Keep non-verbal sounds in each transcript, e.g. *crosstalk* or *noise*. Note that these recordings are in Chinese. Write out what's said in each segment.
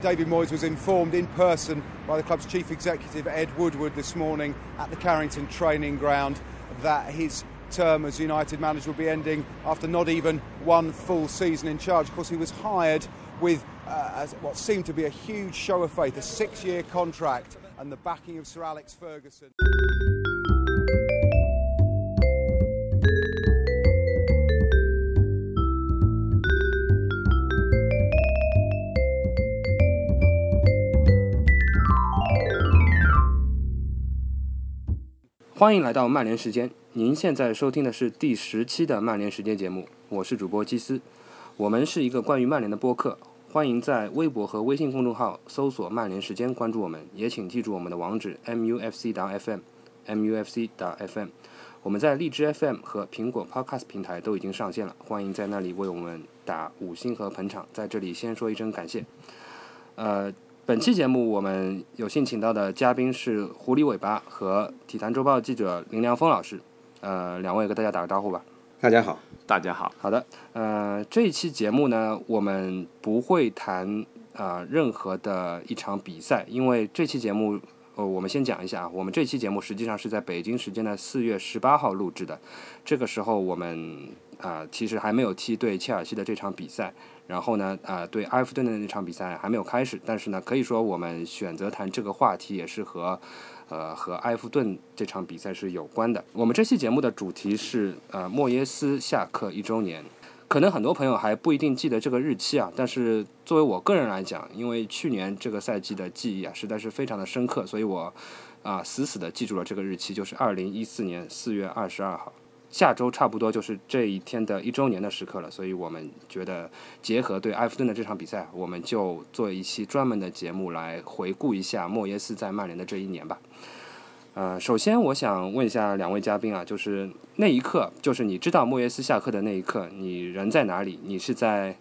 David Moyes was informed in person by the club's chief executive Ed Woodward this morning at the Carrington training ground that his term as United manager will be ending after not even one full season in charge. Of course, he was hired with uh, what seemed to be a huge show of faith, a six year contract, and the backing of Sir Alex Ferguson. 欢迎来到曼联时间，您现在收听的是第十期的曼联时间节目，我是主播基斯。我们是一个关于曼联的播客，欢迎在微博和微信公众号搜索“曼联时间”关注我们，也请记住我们的网址 mufc 打 fm，mufc 打 fm。我们在荔枝 FM 和苹果 Podcast 平台都已经上线了，欢迎在那里为我们打五星和捧场。在这里先说一声感谢。呃。本期节目我们有幸请到的嘉宾是狐狸尾巴和体坛周报记者林良锋老师，呃，两位跟大家打个招呼吧。大家好，大家好。好的，呃，这一期节目呢，我们不会谈啊任何的一场比赛，因为这期节目，呃，我们先讲一下啊，我们这期节目实际上是在北京时间的四月十八号录制的，这个时候我们啊其实还没有踢对切尔西的这场比赛。然后呢，呃，对埃弗顿的那场比赛还没有开始，但是呢，可以说我们选择谈这个话题也是和，呃，和埃弗顿这场比赛是有关的。我们这期节目的主题是呃莫耶斯下课一周年，可能很多朋友还不一定记得这个日期啊，但是作为我个人来讲，因为去年这个赛季的记忆啊实在是非常的深刻，所以我啊死死的记住了这个日期，就是二零一四年四月二十二号。下周差不多就是这一天的一周年的时刻了，所以我们觉得结合对埃弗顿的这场比赛，我们就做一期专门的节目来回顾一下莫耶斯在曼联的这一年吧。呃，首先我想问一下两位嘉宾啊，就是那一刻，就是你知道莫耶斯下课的那一刻，你人在哪里？你是在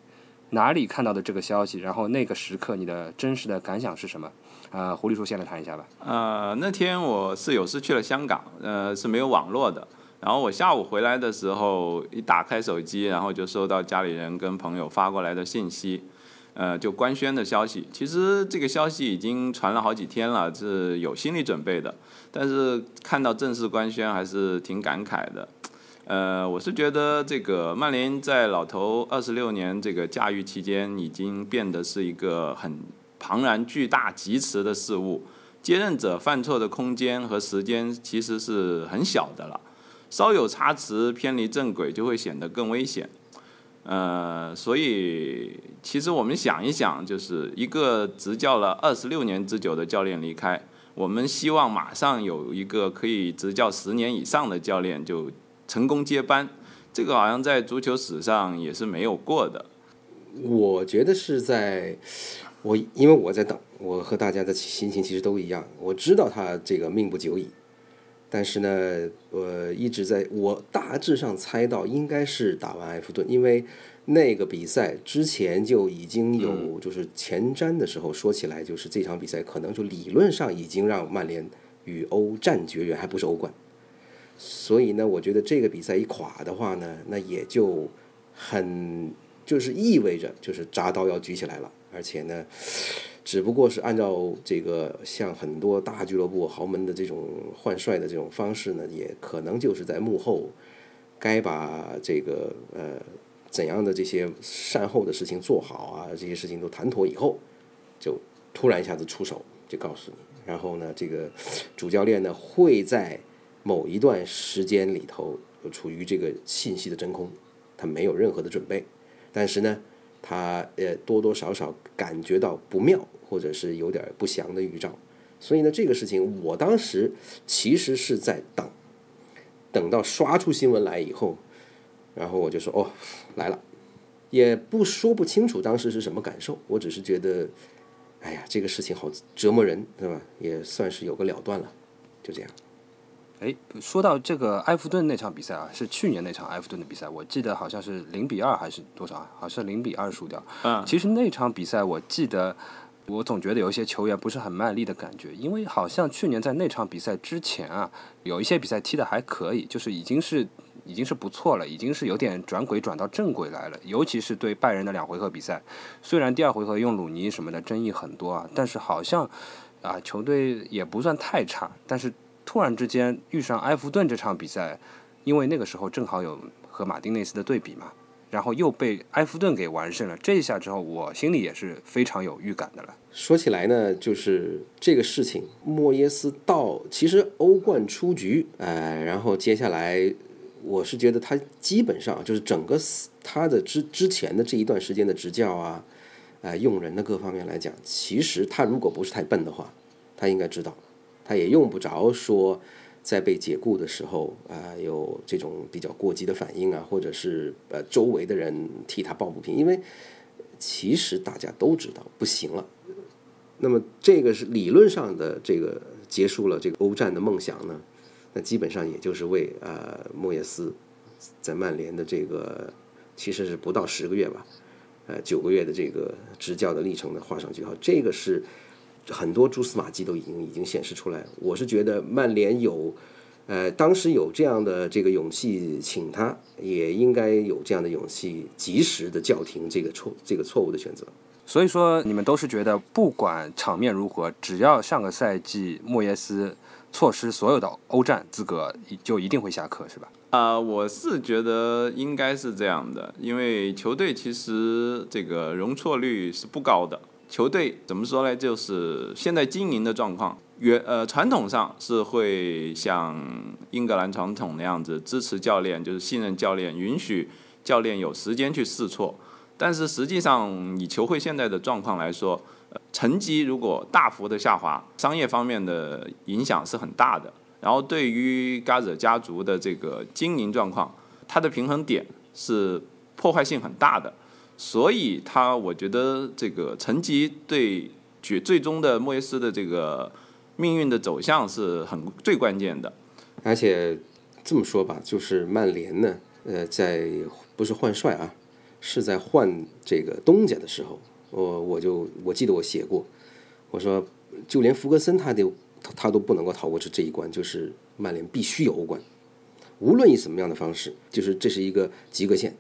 哪里看到的这个消息？然后那个时刻你的真实的感想是什么？呃，狐狸叔先来谈一下吧。呃，那天我是有事去了香港，呃，是没有网络的。然后我下午回来的时候，一打开手机，然后就收到家里人跟朋友发过来的信息，呃，就官宣的消息。其实这个消息已经传了好几天了，是有心理准备的。但是看到正式官宣，还是挺感慨的。呃，我是觉得这个曼联在老头二十六年这个驾驭期间，已经变得是一个很庞然巨大、疾驰的事物。接任者犯错的空间和时间其实是很小的了。稍有差池偏离正轨，就会显得更危险。呃，所以其实我们想一想，就是一个执教了二十六年之久的教练离开，我们希望马上有一个可以执教十年以上的教练就成功接班。这个好像在足球史上也是没有过的。我觉得是在我，因为我在等，我和大家的心情其实都一样。我知道他这个命不久矣。但是呢，我一直在我大致上猜到应该是打完埃弗顿，因为那个比赛之前就已经有就是前瞻的时候说起来，就是这场比赛可能就理论上已经让曼联与欧战绝缘，还不是欧冠。所以呢，我觉得这个比赛一垮的话呢，那也就很就是意味着就是铡刀要举起来了，而且呢。只不过是按照这个像很多大俱乐部豪门的这种换帅的这种方式呢，也可能就是在幕后该把这个呃怎样的这些善后的事情做好啊，这些事情都谈妥以后，就突然一下子出手，就告诉你，然后呢，这个主教练呢会在某一段时间里头处于这个信息的真空，他没有任何的准备，但是呢，他呃多多少少感觉到不妙。或者是有点不祥的预兆，所以呢，这个事情我当时其实是在等，等到刷出新闻来以后，然后我就说哦，来了，也不说不清楚当时是什么感受，我只是觉得，哎呀，这个事情好折磨人，对吧？也算是有个了断了，就这样。哎，说到这个埃弗顿那场比赛啊，是去年那场埃弗顿的比赛，我记得好像是零比二还是多少啊？好像零比二输掉。嗯，其实那场比赛我记得。我总觉得有一些球员不是很卖力的感觉，因为好像去年在那场比赛之前啊，有一些比赛踢的还可以，就是已经是已经是不错了，已经是有点转轨转到正轨来了。尤其是对拜仁的两回合比赛，虽然第二回合用鲁尼什么的争议很多啊，但是好像啊球队也不算太差。但是突然之间遇上埃弗顿这场比赛，因为那个时候正好有和马丁内斯的对比嘛。然后又被埃弗顿给完胜了，这一下之后，我心里也是非常有预感的了。说起来呢，就是这个事情，莫耶斯到其实欧冠出局，呃，然后接下来，我是觉得他基本上就是整个他的之之前的这一段时间的执教啊，呃，用人的各方面来讲，其实他如果不是太笨的话，他应该知道，他也用不着说。在被解雇的时候啊，有这种比较过激的反应啊，或者是呃周围的人替他抱不平，因为其实大家都知道不行了。那么这个是理论上的这个结束了这个欧战的梦想呢，那基本上也就是为呃莫耶斯在曼联的这个其实是不到十个月吧，呃九个月的这个执教的历程呢画上句号。这个是。很多蛛丝马迹都已经已经显示出来，我是觉得曼联有，呃，当时有这样的这个勇气请他，也应该有这样的勇气及时的叫停这个错这个错误的选择。所以说，你们都是觉得不管场面如何，只要上个赛季莫耶斯错失所有的欧战资格，就一定会下课，是吧？啊，我是觉得应该是这样的，因为球队其实这个容错率是不高的。球队怎么说呢？就是现在经营的状况，原呃传统上是会像英格兰传统那样子支持教练，就是信任教练，允许教练有时间去试错。但是实际上，以球会现在的状况来说，呃成绩如果大幅的下滑，商业方面的影响是很大的。然后对于嘎惹家族的这个经营状况，它的平衡点是破坏性很大的。所以，他我觉得这个成绩对决最终的莫耶斯的这个命运的走向是很最关键的。而且这么说吧，就是曼联呢，呃，在不是换帅啊，是在换这个东家的时候，我我就我记得我写过，我说就连福格森他都他都不能够逃过这这一关，就是曼联必须有欧冠，无论以什么样的方式，就是这是一个及格线。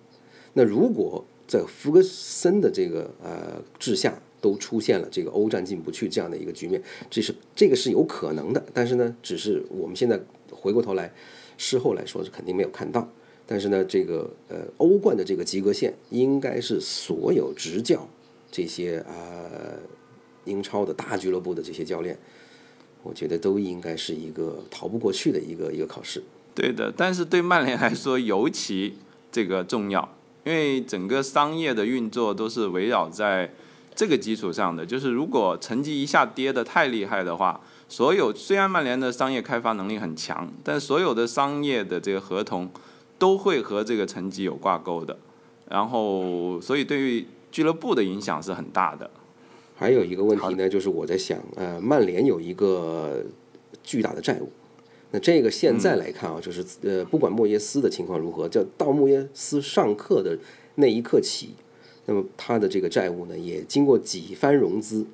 那如果在福格森的这个呃治下，都出现了这个欧战进不去这样的一个局面，这是这个是有可能的。但是呢，只是我们现在回过头来，事后来说是肯定没有看到。但是呢，这个呃欧冠的这个及格线，应该是所有执教这些啊英超的大俱乐部的这些教练，我觉得都应该是一个逃不过去的一个一个考试。对的，但是对曼联来说尤其这个重要。因为整个商业的运作都是围绕在这个基础上的，就是如果成绩一下跌的太厉害的话，所有虽然曼联的商业开发能力很强，但所有的商业的这个合同都会和这个成绩有挂钩的，然后所以对于俱乐部的影响是很大的。还有一个问题呢，就是我在想，呃，曼联有一个巨大的债务。那这个现在来看啊，就是呃，不管莫耶斯的情况如何，叫到莫耶斯上课的那一刻起，那么他的这个债务呢，也经过几番融资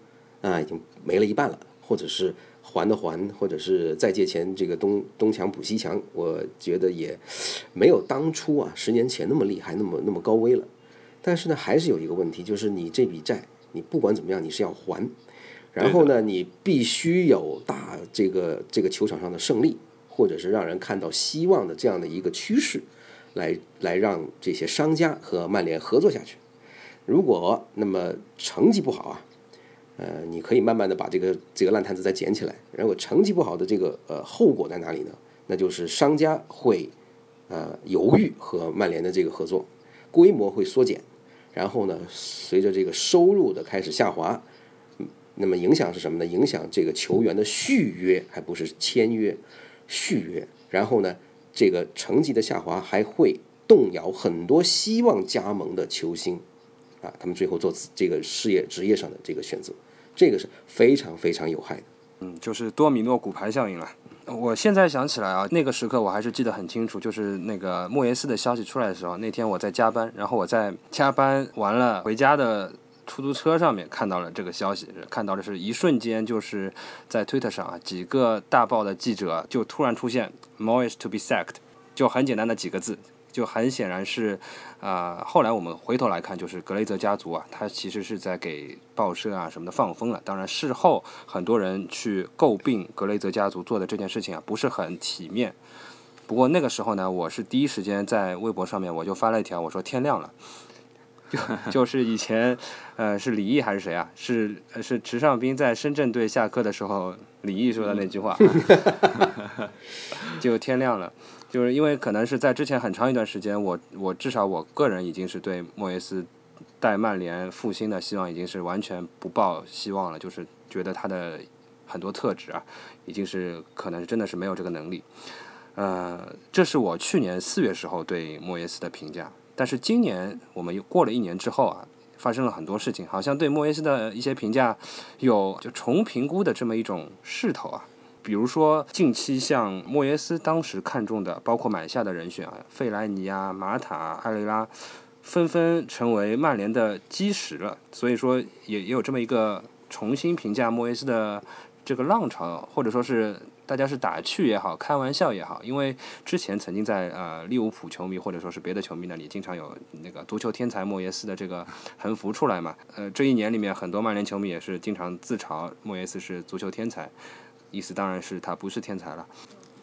啊，已经没了一半了，或者是还的还，或者是再借钱，这个东东墙补西墙，我觉得也没有当初啊十年前那么厉害，那么那么高危了。但是呢，还是有一个问题，就是你这笔债，你不管怎么样，你是要还。然后呢，你必须有大这个这个球场上的胜利，或者是让人看到希望的这样的一个趋势，来来让这些商家和曼联合作下去。如果那么成绩不好啊，呃，你可以慢慢的把这个这个烂摊子再捡起来。如果成绩不好的这个呃后果在哪里呢？那就是商家会呃犹豫和曼联的这个合作，规模会缩减，然后呢，随着这个收入的开始下滑。那么影响是什么呢？影响这个球员的续约，还不是签约，续约。然后呢，这个成绩的下滑还会动摇很多希望加盟的球星，啊，他们最后做这个事业职业上的这个选择，这个是非常非常有害的。嗯，就是多米诺骨牌效应了。我现在想起来啊，那个时刻我还是记得很清楚，就是那个莫耶斯的消息出来的时候，那天我在加班，然后我在加班完了回家的。出租车上面看到了这个消息，看到的是一瞬间，就是在推特上啊，几个大报的记者就突然出现 “Moyes to be sacked”，就很简单的几个字，就很显然是，啊，后来我们回头来看，就是格雷泽家族啊，他其实是在给报社啊什么的放风了。当然，事后很多人去诟病格雷泽家族做的这件事情啊，不是很体面。不过那个时候呢，我是第一时间在微博上面我就发了一条，我说天亮了。就就是以前，呃，是李毅还是谁啊？是是池上斌在深圳队下课的时候，李毅说的那句话。*laughs* 就天亮了，就是因为可能是在之前很长一段时间，我我至少我个人已经是对莫耶斯带曼联复兴的希望已经是完全不抱希望了，就是觉得他的很多特质啊，已经是可能真的是没有这个能力。呃，这是我去年四月时候对莫耶斯的评价。但是今年我们又过了一年之后啊，发生了很多事情，好像对莫耶斯的一些评价有就重评估的这么一种势头啊。比如说近期像莫耶斯当时看中的，包括买下的人选啊，费莱尼啊、马塔、埃雷拉，纷纷成为曼联的基石了。所以说也也有这么一个重新评价莫耶斯的这个浪潮，或者说是。大家是打趣也好，开玩笑也好，因为之前曾经在呃利物浦球迷或者说是别的球迷那里，经常有那个足球天才莫耶斯的这个横幅出来嘛。呃，这一年里面，很多曼联球迷也是经常自嘲莫耶斯是足球天才，意思当然是他不是天才了。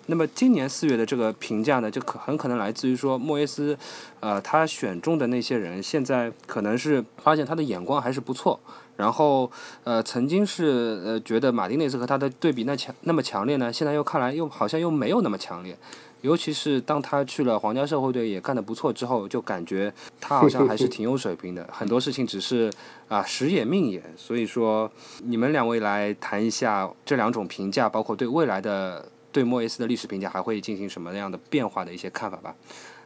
那么今年四月的这个评价呢，就可很可能来自于说莫耶斯，呃，他选中的那些人，现在可能是发现他的眼光还是不错。然后，呃，曾经是呃觉得马丁内斯和他的对比那强那么强烈呢，现在又看来又好像又没有那么强烈。尤其是当他去了皇家社会队也干得不错之后，就感觉他好像还是挺有水平的。很多事情只是啊时也命也。所以说，你们两位来谈一下这两种评价，包括对未来的对莫耶斯的历史评价还会进行什么样的变化的一些看法吧。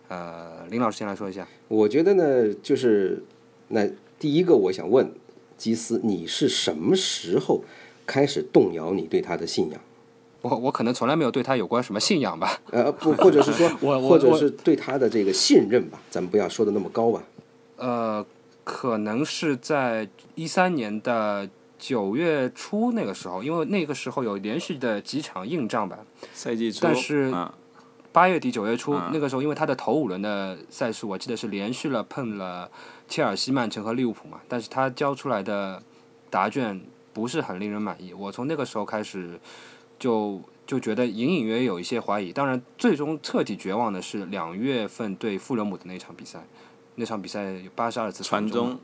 呃，林老师先来说一下。我觉得呢，就是那第一个我想问。基斯，你是什么时候开始动摇你对他的信仰？我我可能从来没有对他有过什么信仰吧。呃，不，或者是说，*laughs* 我或者是对他的这个信任吧，咱们不要说的那么高吧。呃，可能是在一三年的九月初那个时候，因为那个时候有连续的几场硬仗吧。赛季初。但是八月底九月初那个时候，因为他的头五轮的赛事，我记得是连续了碰了。切尔西、曼城和利物浦嘛，但是他交出来的答卷不是很令人满意。我从那个时候开始就就觉得隐隐约约有一些怀疑。当然，最终彻底绝望的是两月份对富勒姆的那场比赛，那场比赛有八十二次传中。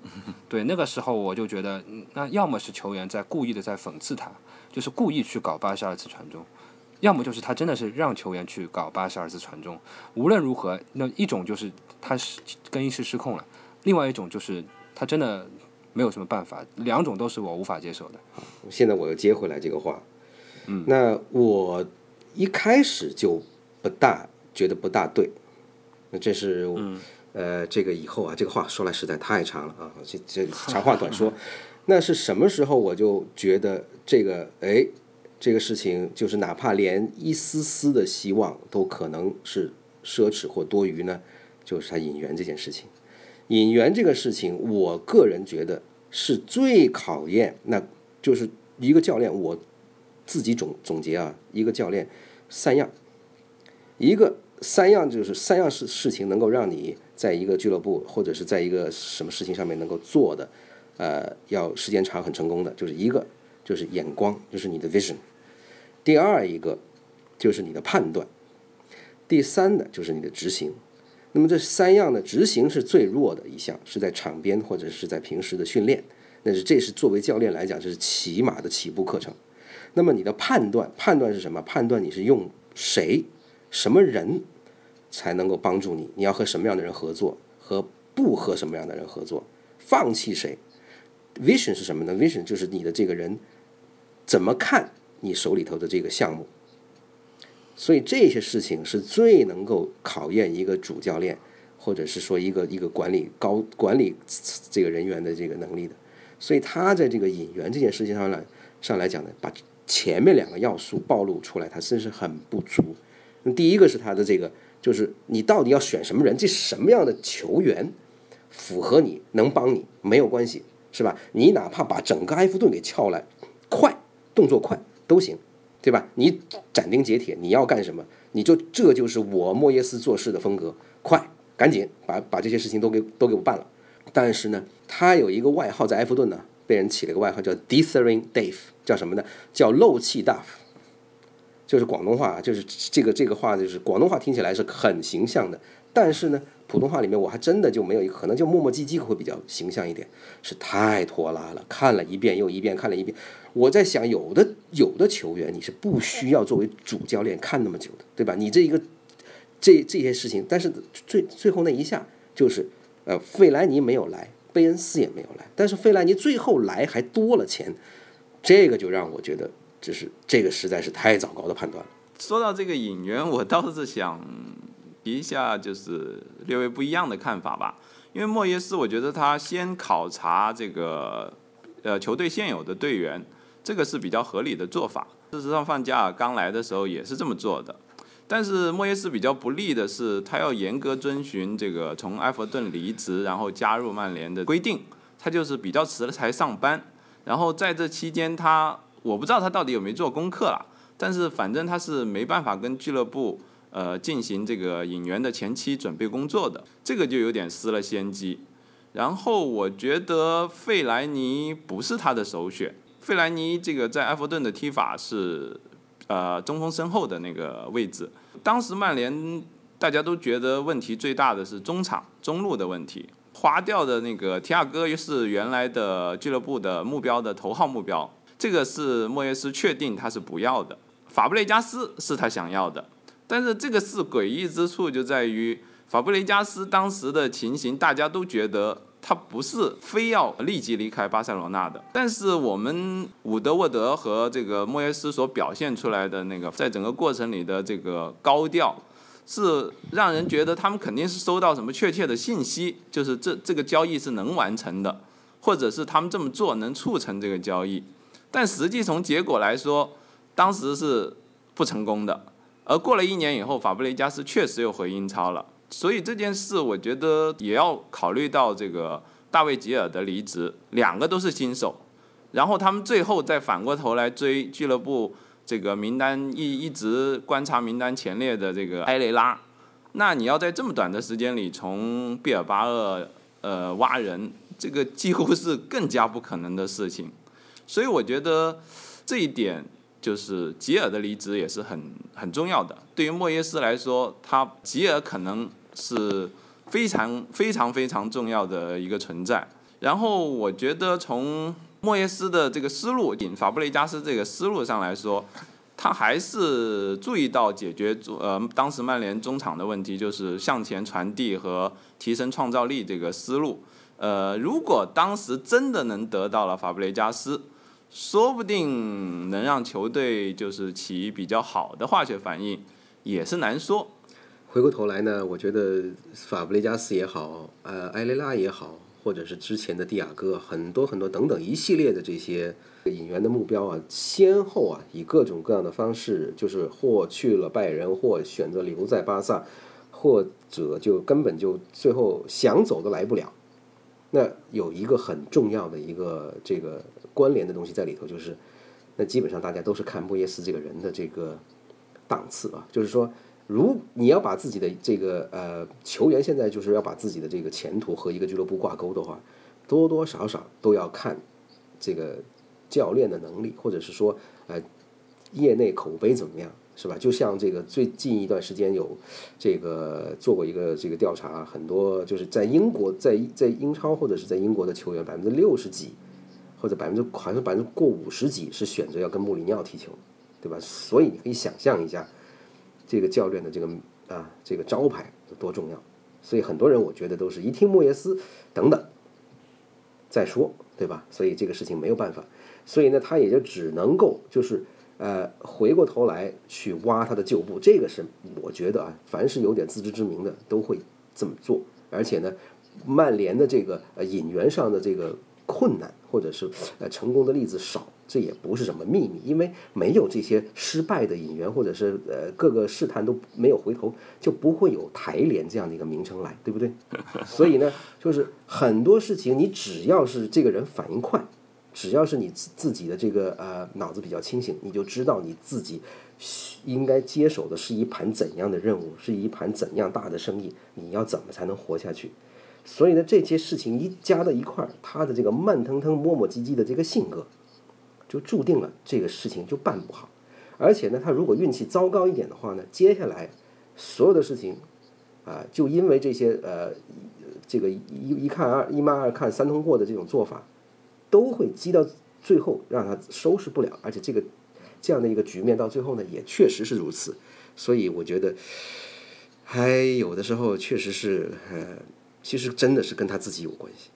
对，那个时候我就觉得，那要么是球员在故意的在讽刺他，就是故意去搞八十二次传中；要么就是他真的是让球员去搞八十二次传中。无论如何，那一种就是他是更衣室失控了。另外一种就是他真的没有什么办法，两种都是我无法接受的。现在我又接回来这个话，嗯，那我一开始就不大觉得不大对，那这是呃这个以后啊，这个话说来实在太长了啊，这这 *laughs* 长话短说，那是什么时候我就觉得这个哎这个事情就是哪怕连一丝丝的希望都可能是奢侈或多余呢？就是他引援这件事情。引援这个事情，我个人觉得是最考验，那就是一个教练，我自己总总结啊，一个教练三样，一个三样就是三样事事情能够让你在一个俱乐部或者是在一个什么事情上面能够做的，呃，要时间长很成功的，就是一个就是眼光，就是你的 vision，第二一个就是你的判断，第三呢就是你的执行。那么这三样的执行是最弱的一项，是在场边或者是在平时的训练。但是这是作为教练来讲，这是起码的起步课程。那么你的判断，判断是什么？判断你是用谁、什么人才能够帮助你？你要和什么样的人合作？和不和什么样的人合作？放弃谁？Vision 是什么呢？Vision 就是你的这个人怎么看你手里头的这个项目。所以这些事情是最能够考验一个主教练，或者是说一个一个管理高管理这个人员的这个能力的。所以他在这个引援这件事情上来上来讲呢，把前面两个要素暴露出来，他真是很不足。第一个是他的这个，就是你到底要选什么人，这什么样的球员符合你，能帮你没有关系，是吧？你哪怕把整个埃弗顿给撬来，快动作快都行。对吧？你斩钉截铁，你要干什么，你就这就是我莫耶斯做事的风格，快，赶紧把把这些事情都给都给我办了。但是呢，他有一个外号在埃弗顿呢，被人起了个外号叫 Dithering Dave，叫什么呢？叫漏气大夫。就是广东话，就是这个这个话，就是广东话听起来是很形象的，但是呢，普通话里面我还真的就没有，可能就磨磨唧唧会比较形象一点，是太拖拉了，看了一遍又一遍，看了一遍。我在想，有的有的球员你是不需要作为主教练看那么久的，对吧？你这一个这这些事情，但是最最后那一下就是呃，费莱尼没有来，贝恩斯也没有来，但是费莱尼最后来还多了钱，这个就让我觉得。就是这个实在是太糟糕的判断了。说到这个引援，我倒是想提一下，就是略微不一样的看法吧。因为莫耶斯，我觉得他先考察这个呃球队现有的队员，这个是比较合理的做法。事实上，范加尔刚来的时候也是这么做的。但是莫耶斯比较不利的是，他要严格遵循这个从埃弗顿离职然后加入曼联的规定，他就是比较迟了才上班。然后在这期间，他我不知道他到底有没有做功课了，但是反正他是没办法跟俱乐部呃进行这个引援的前期准备工作的，这个就有点失了先机。然后我觉得费莱尼不是他的首选，费莱尼这个在埃弗顿的踢法是呃中锋身后的那个位置，当时曼联大家都觉得问题最大的是中场中路的问题，花掉的那个提亚戈是原来的俱乐部的目标的头号目标。这个是莫耶斯确定他是不要的，法布雷加斯是他想要的，但是这个是诡异之处就在于法布雷加斯当时的情形，大家都觉得他不是非要立即离开巴塞罗那的，但是我们伍德沃德和这个莫耶斯所表现出来的那个在整个过程里的这个高调，是让人觉得他们肯定是收到什么确切的信息，就是这这个交易是能完成的，或者是他们这么做能促成这个交易。但实际从结果来说，当时是不成功的。而过了一年以后，法布雷加斯确实又回英超了。所以这件事，我觉得也要考虑到这个大卫吉尔的离职，两个都是新手。然后他们最后再反过头来追俱乐部这个名单一一直观察名单前列的这个埃雷拉，那你要在这么短的时间里从毕尔巴鄂呃挖人，这个几乎是更加不可能的事情。所以我觉得这一点就是吉尔的离职也是很很重要的。对于莫耶斯来说，他吉尔可能是非常非常非常重要的一个存在。然后我觉得从莫耶斯的这个思路，引法布雷加斯这个思路上来说，他还是注意到解决呃当时曼联中场的问题，就是向前传递和提升创造力这个思路。呃，如果当时真的能得到了法布雷加斯。说不定能让球队就是起比较好的化学反应，也是难说。回过头来呢，我觉得法布雷加斯也好，呃，埃雷拉也好，或者是之前的蒂亚戈，很多很多等等一系列的这些引援的目标啊，先后啊以各种各样的方式，就是或去了拜仁，或选择留在巴萨，或者就根本就最后想走都来不了。那有一个很重要的一个这个关联的东西在里头，就是那基本上大家都是看莫耶斯这个人的这个档次啊，就是说，如你要把自己的这个呃球员现在就是要把自己的这个前途和一个俱乐部挂钩的话，多多少少都要看这个教练的能力，或者是说呃业内口碑怎么样。是吧？就像这个最近一段时间有这个做过一个这个调查，很多就是在英国，在在英超或者是在英国的球员，百分之六十几或者百分之好像百分之过五十几是选择要跟穆里尼奥踢球，对吧？所以你可以想象一下这个教练的这个啊这个招牌有多重要。所以很多人我觉得都是一听莫耶斯等等再说，对吧？所以这个事情没有办法，所以呢他也就只能够就是。呃，回过头来去挖他的旧部，这个是我觉得啊，凡是有点自知之明的都会这么做。而且呢，曼联的这个呃引援上的这个困难，或者是呃成功的例子少，这也不是什么秘密，因为没有这些失败的引援，或者是呃各个试探都没有回头，就不会有台联这样的一个名称来，对不对？所以呢，就是很多事情你只要是这个人反应快，只要是你自自己的这个呃脑子比较清醒，你就知道你自己应该接手的是一盘怎样的任务，是一盘怎样大的生意，你要怎么才能活下去？所以呢，这些事情一加到一块儿，他的这个慢腾腾、磨磨唧唧的这个性格，就注定了这个事情就办不好。而且呢，他如果运气糟糕一点的话呢，接下来所有的事情啊，就因为这些呃，这个一一看二一慢二看三通过的这种做法，都会积到最后让他收拾不了。而且这个这样的一个局面到最后呢，也确实是如此。所以我觉得，还有的时候确实是呃。其实真的是跟他自己有关系。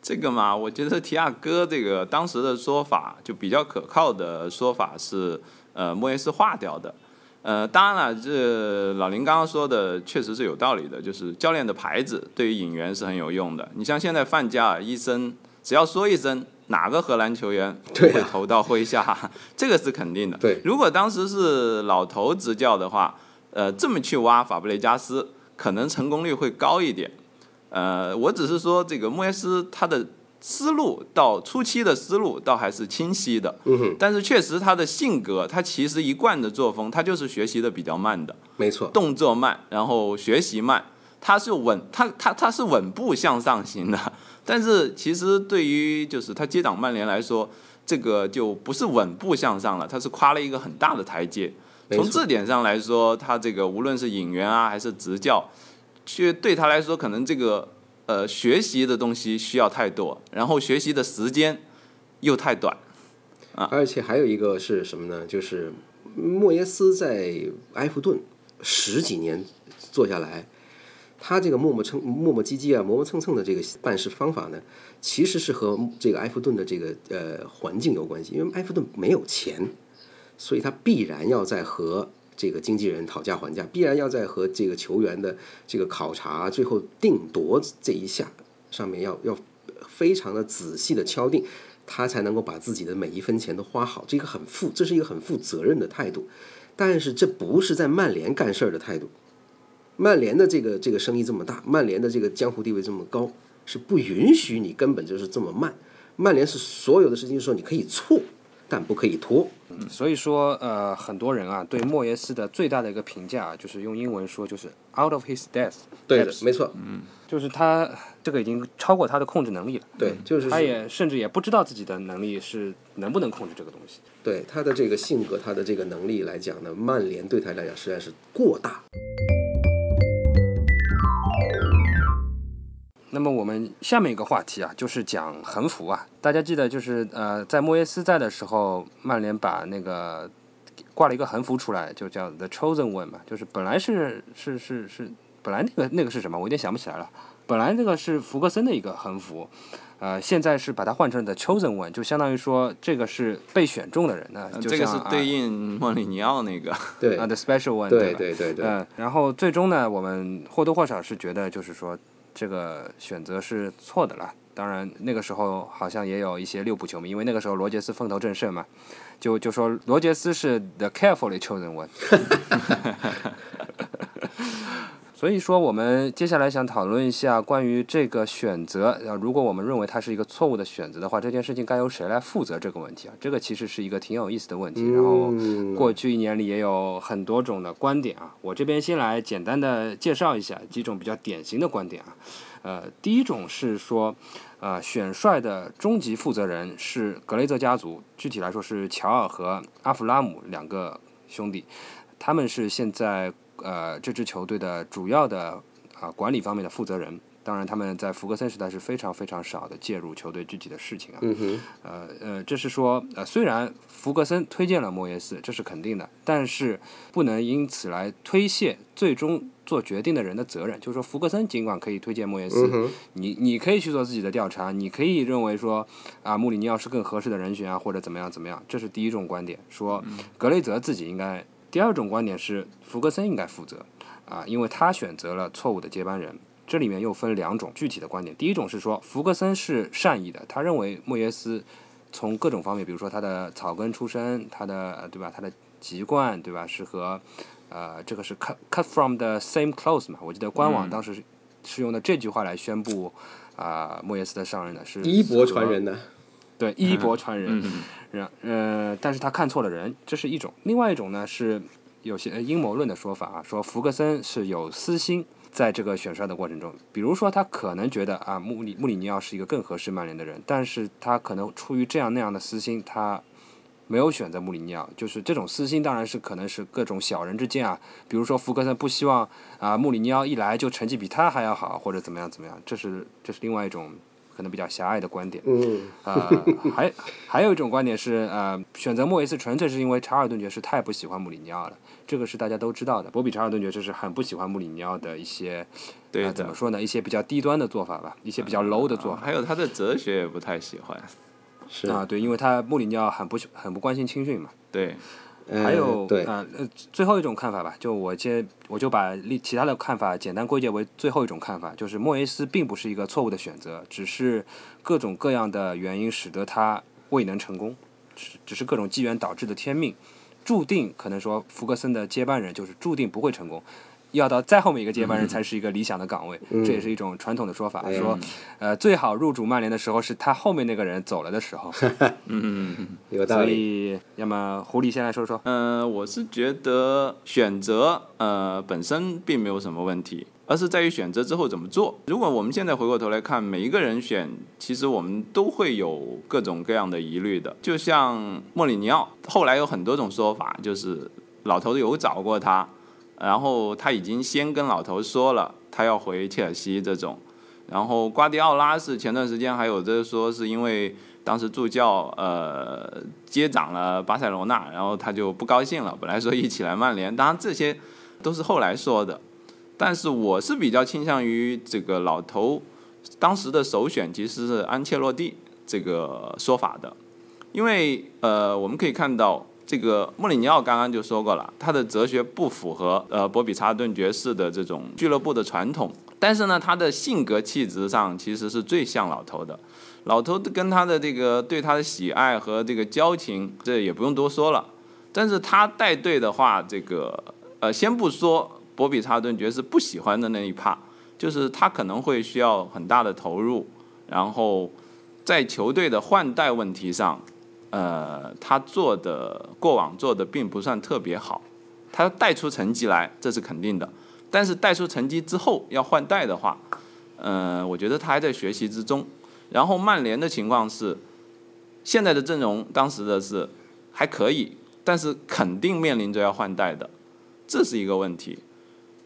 这个嘛，我觉得提亚哥这个当时的说法就比较可靠的说法是，呃，莫耶斯化掉的。呃，当然了，这老林刚刚说的确实是有道理的，就是教练的牌子对于引援是很有用的。你像现在范加尔医生，只要说一声哪个荷兰球员不会投到麾下，*laughs* 这个是肯定的。对，如果当时是老头执教的话，呃，这么去挖法布雷加斯，可能成功率会高一点。呃，我只是说这个莫耶斯他的思路到初期的思路倒还是清晰的，嗯但是确实他的性格，他其实一贯的作风，他就是学习的比较慢的，没错，动作慢，然后学习慢，他是稳，他他他是稳步向上行的，但是其实对于就是他接掌曼联来说，这个就不是稳步向上了，他是跨了一个很大的台阶，从这点上来说，他这个无论是引援啊还是执教。却对他来说，可能这个呃学习的东西需要太多，然后学习的时间又太短啊。而且还有一个是什么呢？就是莫耶斯在埃弗顿十几年做下来，他这个磨磨蹭磨磨唧唧啊、磨磨蹭蹭的这个办事方法呢，其实是和这个埃弗顿的这个呃环境有关系。因为埃弗顿没有钱，所以他必然要在和这个经纪人讨价还价，必然要在和这个球员的这个考察、最后定夺这一下上面要要非常的仔细的敲定，他才能够把自己的每一分钱都花好。这个很负，这是一个很负责任的态度。但是这不是在曼联干事儿的态度。曼联的这个这个生意这么大，曼联的这个江湖地位这么高，是不允许你根本就是这么慢。曼联是所有的事情说你可以错。但不可以拖，所以说，呃，很多人啊，对莫耶斯的最大的一个评价，就是用英文说，就是 out of his depth。对的，没错，嗯，就是他这个已经超过他的控制能力了。对，就是他也甚至也不知道自己的能力是能不能控制这个东西。对他的这个性格，他的这个能力来讲呢，曼联对他来讲实在是过大。那么我们下面一个话题啊，就是讲横幅啊。大家记得，就是呃，在莫耶斯在的时候，曼联把那个挂了一个横幅出来，就叫 The Chosen One 嘛。就是本来是是是是，本来那个那个是什么？我有点想不起来了。本来那个是福格森的一个横幅，呃，现在是把它换成 The Chosen One，就相当于说这个是被选中的人呢。这个是对应莫里尼奥那个。对啊，The Special One。对对对对。嗯，然后最终呢，我们或多或少是觉得，就是说。这个选择是错的了。当然，那个时候好像也有一些利物浦球迷，因为那个时候罗杰斯风头正盛嘛，就就说罗杰斯是 the carefully chosen one。*laughs* 所以说，我们接下来想讨论一下关于这个选择。呃，如果我们认为它是一个错误的选择的话，这件事情该由谁来负责这个问题啊？这个其实是一个挺有意思的问题。然后，过去一年里也有很多种的观点啊。我这边先来简单的介绍一下几种比较典型的观点啊。呃，第一种是说，呃，选帅的终极负责人是格雷泽家族，具体来说是乔尔和阿弗拉姆两个兄弟，他们是现在。呃，这支球队的主要的啊管理方面的负责人，当然他们在福格森时代是非常非常少的介入球队具体的事情啊。嗯。呃呃，这是说呃，虽然福格森推荐了莫耶斯，这是肯定的，但是不能因此来推卸最终做决定的人的责任。就是说，福格森尽管可以推荐莫耶斯，你你可以去做自己的调查，你可以认为说啊穆里尼奥是更合适的人选啊，或者怎么样怎么样，这是第一种观点。说格雷泽自己应该。第二种观点是福格森应该负责，啊，因为他选择了错误的接班人。这里面又分两种具体的观点。第一种是说福格森是善意的，他认为莫耶斯从各种方面，比如说他的草根出身，他的对吧，他的籍贯对吧，是和呃这个是 cut cut from the same clothes 嘛。我记得官网当时是用的这句话来宣布啊莫耶斯的上任的是衣钵传人的。对，衣钵传人。然呃，但是他看错了人，这是一种。另外一种呢是有些阴谋论的说法啊，说福格森是有私心在这个选帅的过程中，比如说他可能觉得啊穆里穆里尼奥是一个更合适曼联的人，但是他可能出于这样那样的私心，他没有选择穆里尼奥。就是这种私心当然是可能是各种小人之见啊，比如说福格森不希望啊穆里尼奥一来就成绩比他还要好，或者怎么样怎么样，这是这是另外一种。可能比较狭隘的观点，嗯，*laughs* 呃，还还有一种观点是，呃，选择莫耶斯纯粹是因为查尔顿爵士太不喜欢穆里尼奥了，这个是大家都知道的。博比查尔顿爵士是很不喜欢穆里尼奥的一些，对，怎么说呢？一些比较低端的做法吧，一些比较 low 的做法。还有他的哲学也不太喜欢，是啊，对，因为他穆里尼奥很不很不关心青训嘛。对。还有对呃呃，最后一种看法吧，就我接我就把其他的看法简单归结为最后一种看法，就是莫耶斯并不是一个错误的选择，只是各种各样的原因使得他未能成功，只只是各种机缘导致的天命，注定可能说福格森的接班人就是注定不会成功。要到再后面一个接班人才是一个理想的岗位，这也是一种传统的说法，说，呃，最好入主曼联的时候是他后面那个人走了的时候。*laughs* 嗯，有道理。所以，要么狐狸先来说说。嗯，我是觉得选择呃本身并没有什么问题，而是在于选择之后怎么做。如果我们现在回过头来看，每一个人选，其实我们都会有各种各样的疑虑的。就像莫里尼奥，后来有很多种说法，就是老头子有找过他。然后他已经先跟老头说了，他要回切尔西这种。然后瓜迪奥拉是前段时间还有这说是因为当时助教呃接掌了巴塞罗那，然后他就不高兴了。本来说一起来曼联，当然这些都是后来说的。但是我是比较倾向于这个老头当时的首选其实是安切洛蒂这个说法的，因为呃我们可以看到。这个穆里尼奥刚刚就说过了，他的哲学不符合呃博比查尔顿爵士的这种俱乐部的传统，但是呢，他的性格气质上其实是最像老头的。老头跟他的这个对他的喜爱和这个交情，这也不用多说了。但是他带队的话，这个呃，先不说博比查尔顿爵士不喜欢的那一趴，就是他可能会需要很大的投入，然后在球队的换代问题上。呃，他做的过往做的并不算特别好，他带出成绩来这是肯定的，但是带出成绩之后要换代的话，呃，我觉得他还在学习之中。然后曼联的情况是，现在的阵容当时的是还可以，但是肯定面临着要换代的，这是一个问题。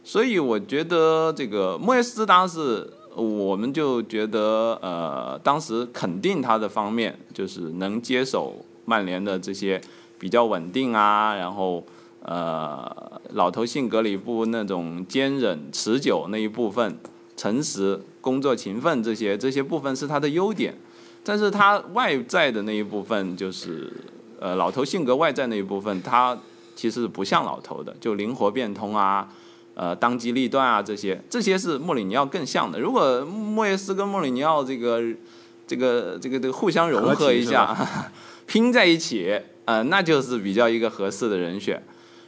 所以我觉得这个莫耶斯当时。我们就觉得，呃，当时肯定他的方面就是能接手曼联的这些比较稳定啊，然后呃，老头性格里不那种坚韧持久那一部分，诚实、工作勤奋这些这些部分是他的优点，但是他外在的那一部分就是，呃，老头性格外在那一部分，他其实不像老头的，就灵活变通啊。呃，当机立断啊，这些这些是莫里尼奥更像的。如果莫耶斯跟莫里尼奥这个这个这个这个互相融合一下，*laughs* 拼在一起，呃，那就是比较一个合适的人选。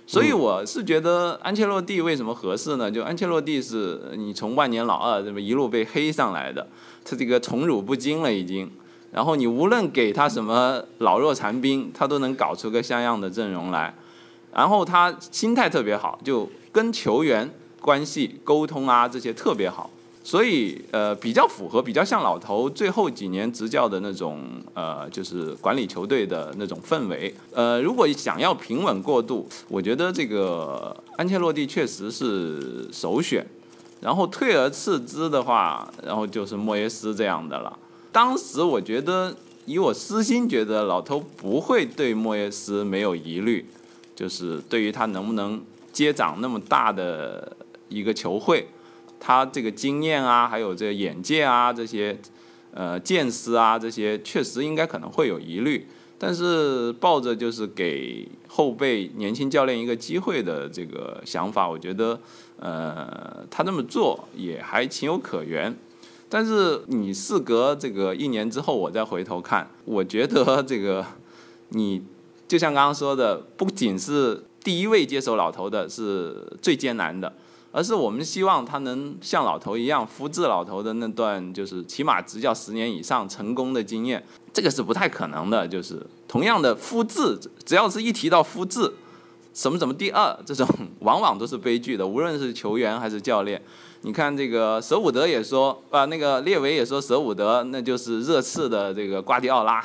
所以我是觉得安切洛蒂为什么合适呢？就安切洛蒂是你从万年老二这么一路被黑上来的，他这个宠辱不惊了已经。然后你无论给他什么老弱残兵，他都能搞出个像样的阵容来。然后他心态特别好，就。跟球员关系沟通啊，这些特别好，所以呃比较符合，比较像老头最后几年执教的那种呃，就是管理球队的那种氛围。呃，如果想要平稳过渡，我觉得这个安切洛蒂确实是首选。然后退而次之的话，然后就是莫耶斯这样的了。当时我觉得，以我私心觉得，老头不会对莫耶斯没有疑虑，就是对于他能不能。接掌那么大的一个球会，他这个经验啊，还有这个眼界啊，这些呃见识啊，这些确实应该可能会有疑虑。但是抱着就是给后辈年轻教练一个机会的这个想法，我觉得呃他这么做也还情有可原。但是你事隔这个一年之后，我再回头看，我觉得这个你就像刚刚说的，不仅是。第一位接手老头的是最艰难的，而是我们希望他能像老头一样复制老头的那段，就是起码执教十年以上成功的经验，这个是不太可能的。就是同样的复制，只要是一提到复制，什么什么第二这种，往往都是悲剧的，无论是球员还是教练。你看这个舍伍德也说，啊，那个列维也说舍伍德那就是热刺的这个瓜迪奥拉。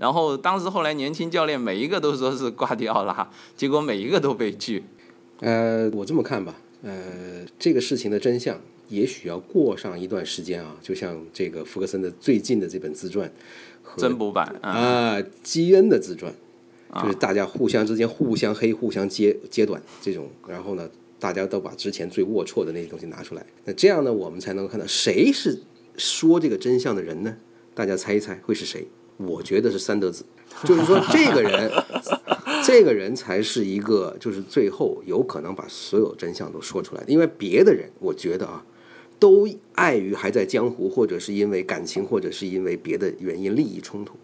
然后当时后来年轻教练每一个都说是瓜迪奥拉，*laughs* 结果每一个都被拒。呃，我这么看吧，呃，这个事情的真相也许要过上一段时间啊，就像这个福克森的最近的这本自传，增补版啊，基恩的自传，就是大家互相之间互相黑、互相揭揭短这种，然后呢，大家都把之前最龌龊的那些东西拿出来，那这样呢，我们才能看到谁是说这个真相的人呢？大家猜一猜会是谁？我觉得是三德子，就是说这个人，*laughs* 这个人才是一个，就是最后有可能把所有真相都说出来的。因为别的人，我觉得啊，都碍于还在江湖，或者是因为感情，或者是因为别的原因利益冲突。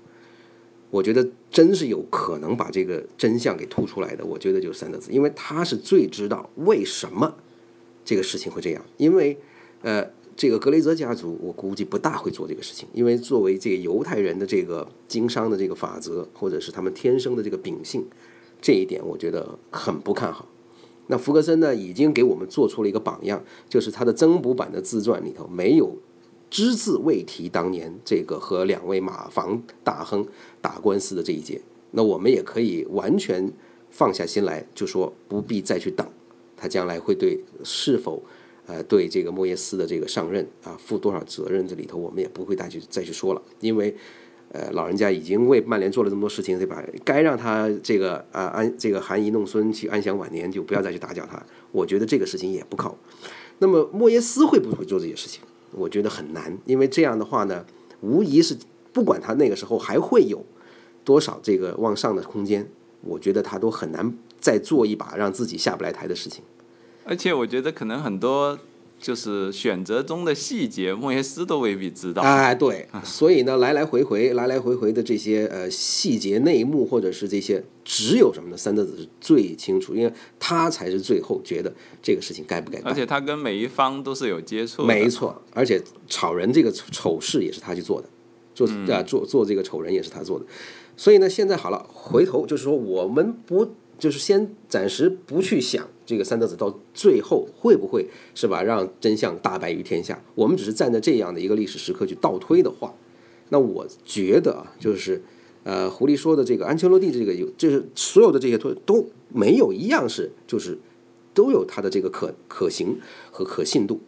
我觉得真是有可能把这个真相给吐出来的。我觉得就是三德子，因为他是最知道为什么这个事情会这样。因为，呃。这个格雷泽家族，我估计不大会做这个事情，因为作为这个犹太人的这个经商的这个法则，或者是他们天生的这个秉性，这一点我觉得很不看好。那福格森呢，已经给我们做出了一个榜样，就是他的增补版的自传里头没有只字未提当年这个和两位马房大亨打官司的这一节。那我们也可以完全放下心来，就说不必再去等，他将来会对是否。呃，对这个莫耶斯的这个上任啊，负多少责任？这里头我们也不会再去再去说了，因为，呃，老人家已经为曼联做了这么多事情，对吧？该让他这个啊安这个含饴弄孙去安享晚年，就不要再去打搅他。我觉得这个事情也不靠。那么莫耶斯会不会做这些事情？我觉得很难，因为这样的话呢，无疑是不管他那个时候还会有多少这个往上的空间，我觉得他都很难再做一把让自己下不来台的事情。而且我觉得可能很多就是选择中的细节，莫耶斯都未必知道。哎，对，*laughs* 所以呢，来来回回、来来回回的这些呃细节内幕，或者是这些，只有什么呢？三德子是最清楚，因为他才是最后觉得这个事情该不该办。而且他跟每一方都是有接触。没错，而且炒人这个丑事也是他去做的，做啊做做这个丑人也是他做的。所以呢，现在好了，回头就是说，我们不就是先暂时不去想。这个三德子到最后会不会是吧？让真相大白于天下？我们只是站在这样的一个历史时刻去倒推的话，那我觉得啊，就是呃，狐狸说的这个安切洛蒂这个有，就是所有的这些都都没有一样是就是都有它的这个可可行和可信度。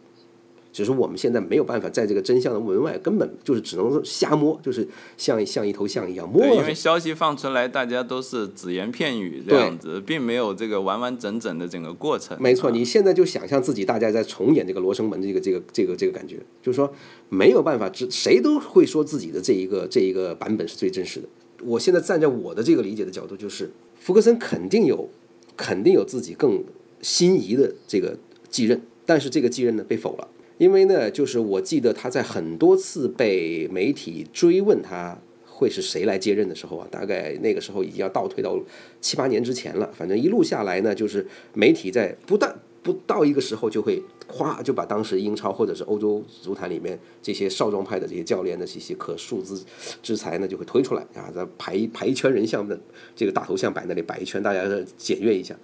只是我们现在没有办法在这个真相的门外，根本就是只能瞎摸，就是像像一头象一样摸。因为消息放出来，大家都是只言片语这样子，并没有这个完完整整的整个过程。没错，你现在就想象自己大家在重演这个罗生门这个这个这个这个感觉，就是说没有办法，只谁都会说自己的这一个这一个版本是最真实的。我现在站在我的这个理解的角度，就是福克森肯定有肯定有自己更心仪的这个继任，但是这个继任呢被否了。因为呢，就是我记得他在很多次被媒体追问他会是谁来接任的时候啊，大概那个时候已经要倒退到七八年之前了。反正一路下来呢，就是媒体在不但不到一个时候就会夸就把当时英超或者是欧洲足坛里面这些少壮派的这些教练的这些可数之之才呢就会推出来啊，再排排一圈人像的这个大头像摆那里摆一圈，大家检阅一下。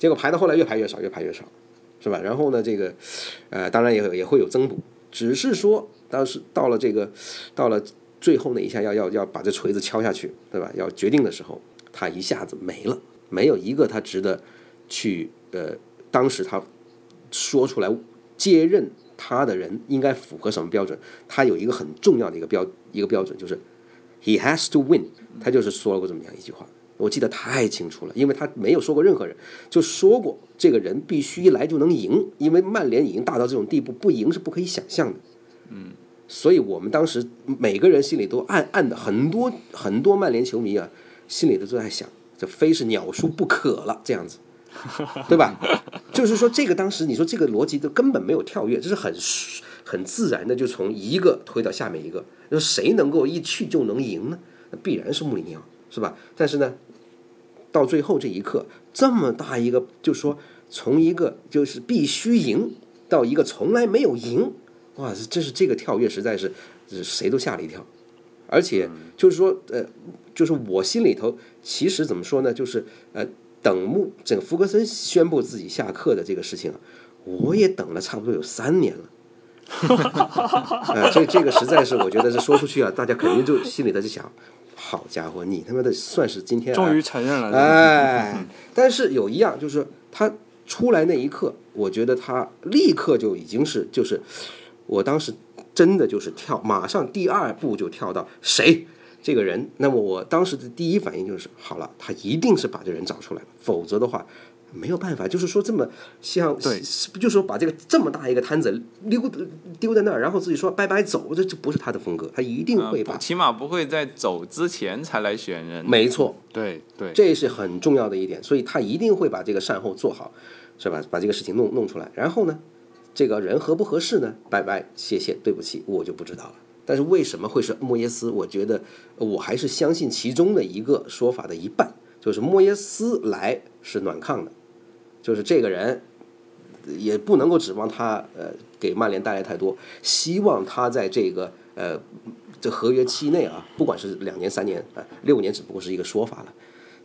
结果排到后来越排越少，越排越少。是吧？然后呢，这个，呃，当然也也会有增补，只是说，当时到了这个，到了最后那一下，要要要把这锤子敲下去，对吧？要决定的时候，他一下子没了，没有一个他值得去，呃，当时他说出来接任他的人应该符合什么标准？他有一个很重要的一个标一个标准，就是 he has to win，他就是说过这么样一句话。我记得太清楚了，因为他没有说过任何人，就说过这个人必须一来就能赢，因为曼联已经大到这种地步，不赢是不可以想象的。嗯，所以我们当时每个人心里都暗暗的，很多很多曼联球迷啊，心里都都在想，这非是鸟叔不可了，这样子，对吧？*laughs* 就是说这个当时你说这个逻辑都根本没有跳跃，这是很很自然的，就从一个推到下面一个，那谁能够一去就能赢呢？那必然是穆里尼奥，是吧？但是呢？到最后这一刻，这么大一个，就说，从一个就是必须赢到一个从来没有赢，哇，这是这个跳跃实在是谁都吓了一跳，而且就是说呃，就是我心里头其实怎么说呢，就是呃，等穆这个福格森宣布自己下课的这个事情啊，我也等了差不多有三年了。啊，*laughs* 这这个实在是，我觉得这说出去啊，大家肯定就心里头就想，好家伙，你他妈的算是今天、啊、终于承认了。哎，但是有一样就是他出来那一刻，我觉得他立刻就已经是就是，我当时真的就是跳，马上第二步就跳到谁这个人。那么我当时的第一反应就是，好了，他一定是把这人找出来了，否则的话。没有办法，就是说这么像，对，就是说把这个这么大一个摊子丢丢在那儿，然后自己说拜拜走，这这不是他的风格，他一定会把，起码不会在走之前才来选人。没错，对对，这是很重要的一点，所以他一定会把这个善后做好，是吧？把这个事情弄弄出来，然后呢，这个人合不合适呢？拜拜，谢谢，对不起，我就不知道了。但是为什么会是莫耶斯？我觉得我还是相信其中的一个说法的一半，就是莫耶斯来是暖炕的。就是这个人，也不能够指望他呃给曼联带来太多。希望他在这个呃这合约期内啊，不管是两年、三年啊、六年，只不过是一个说法了。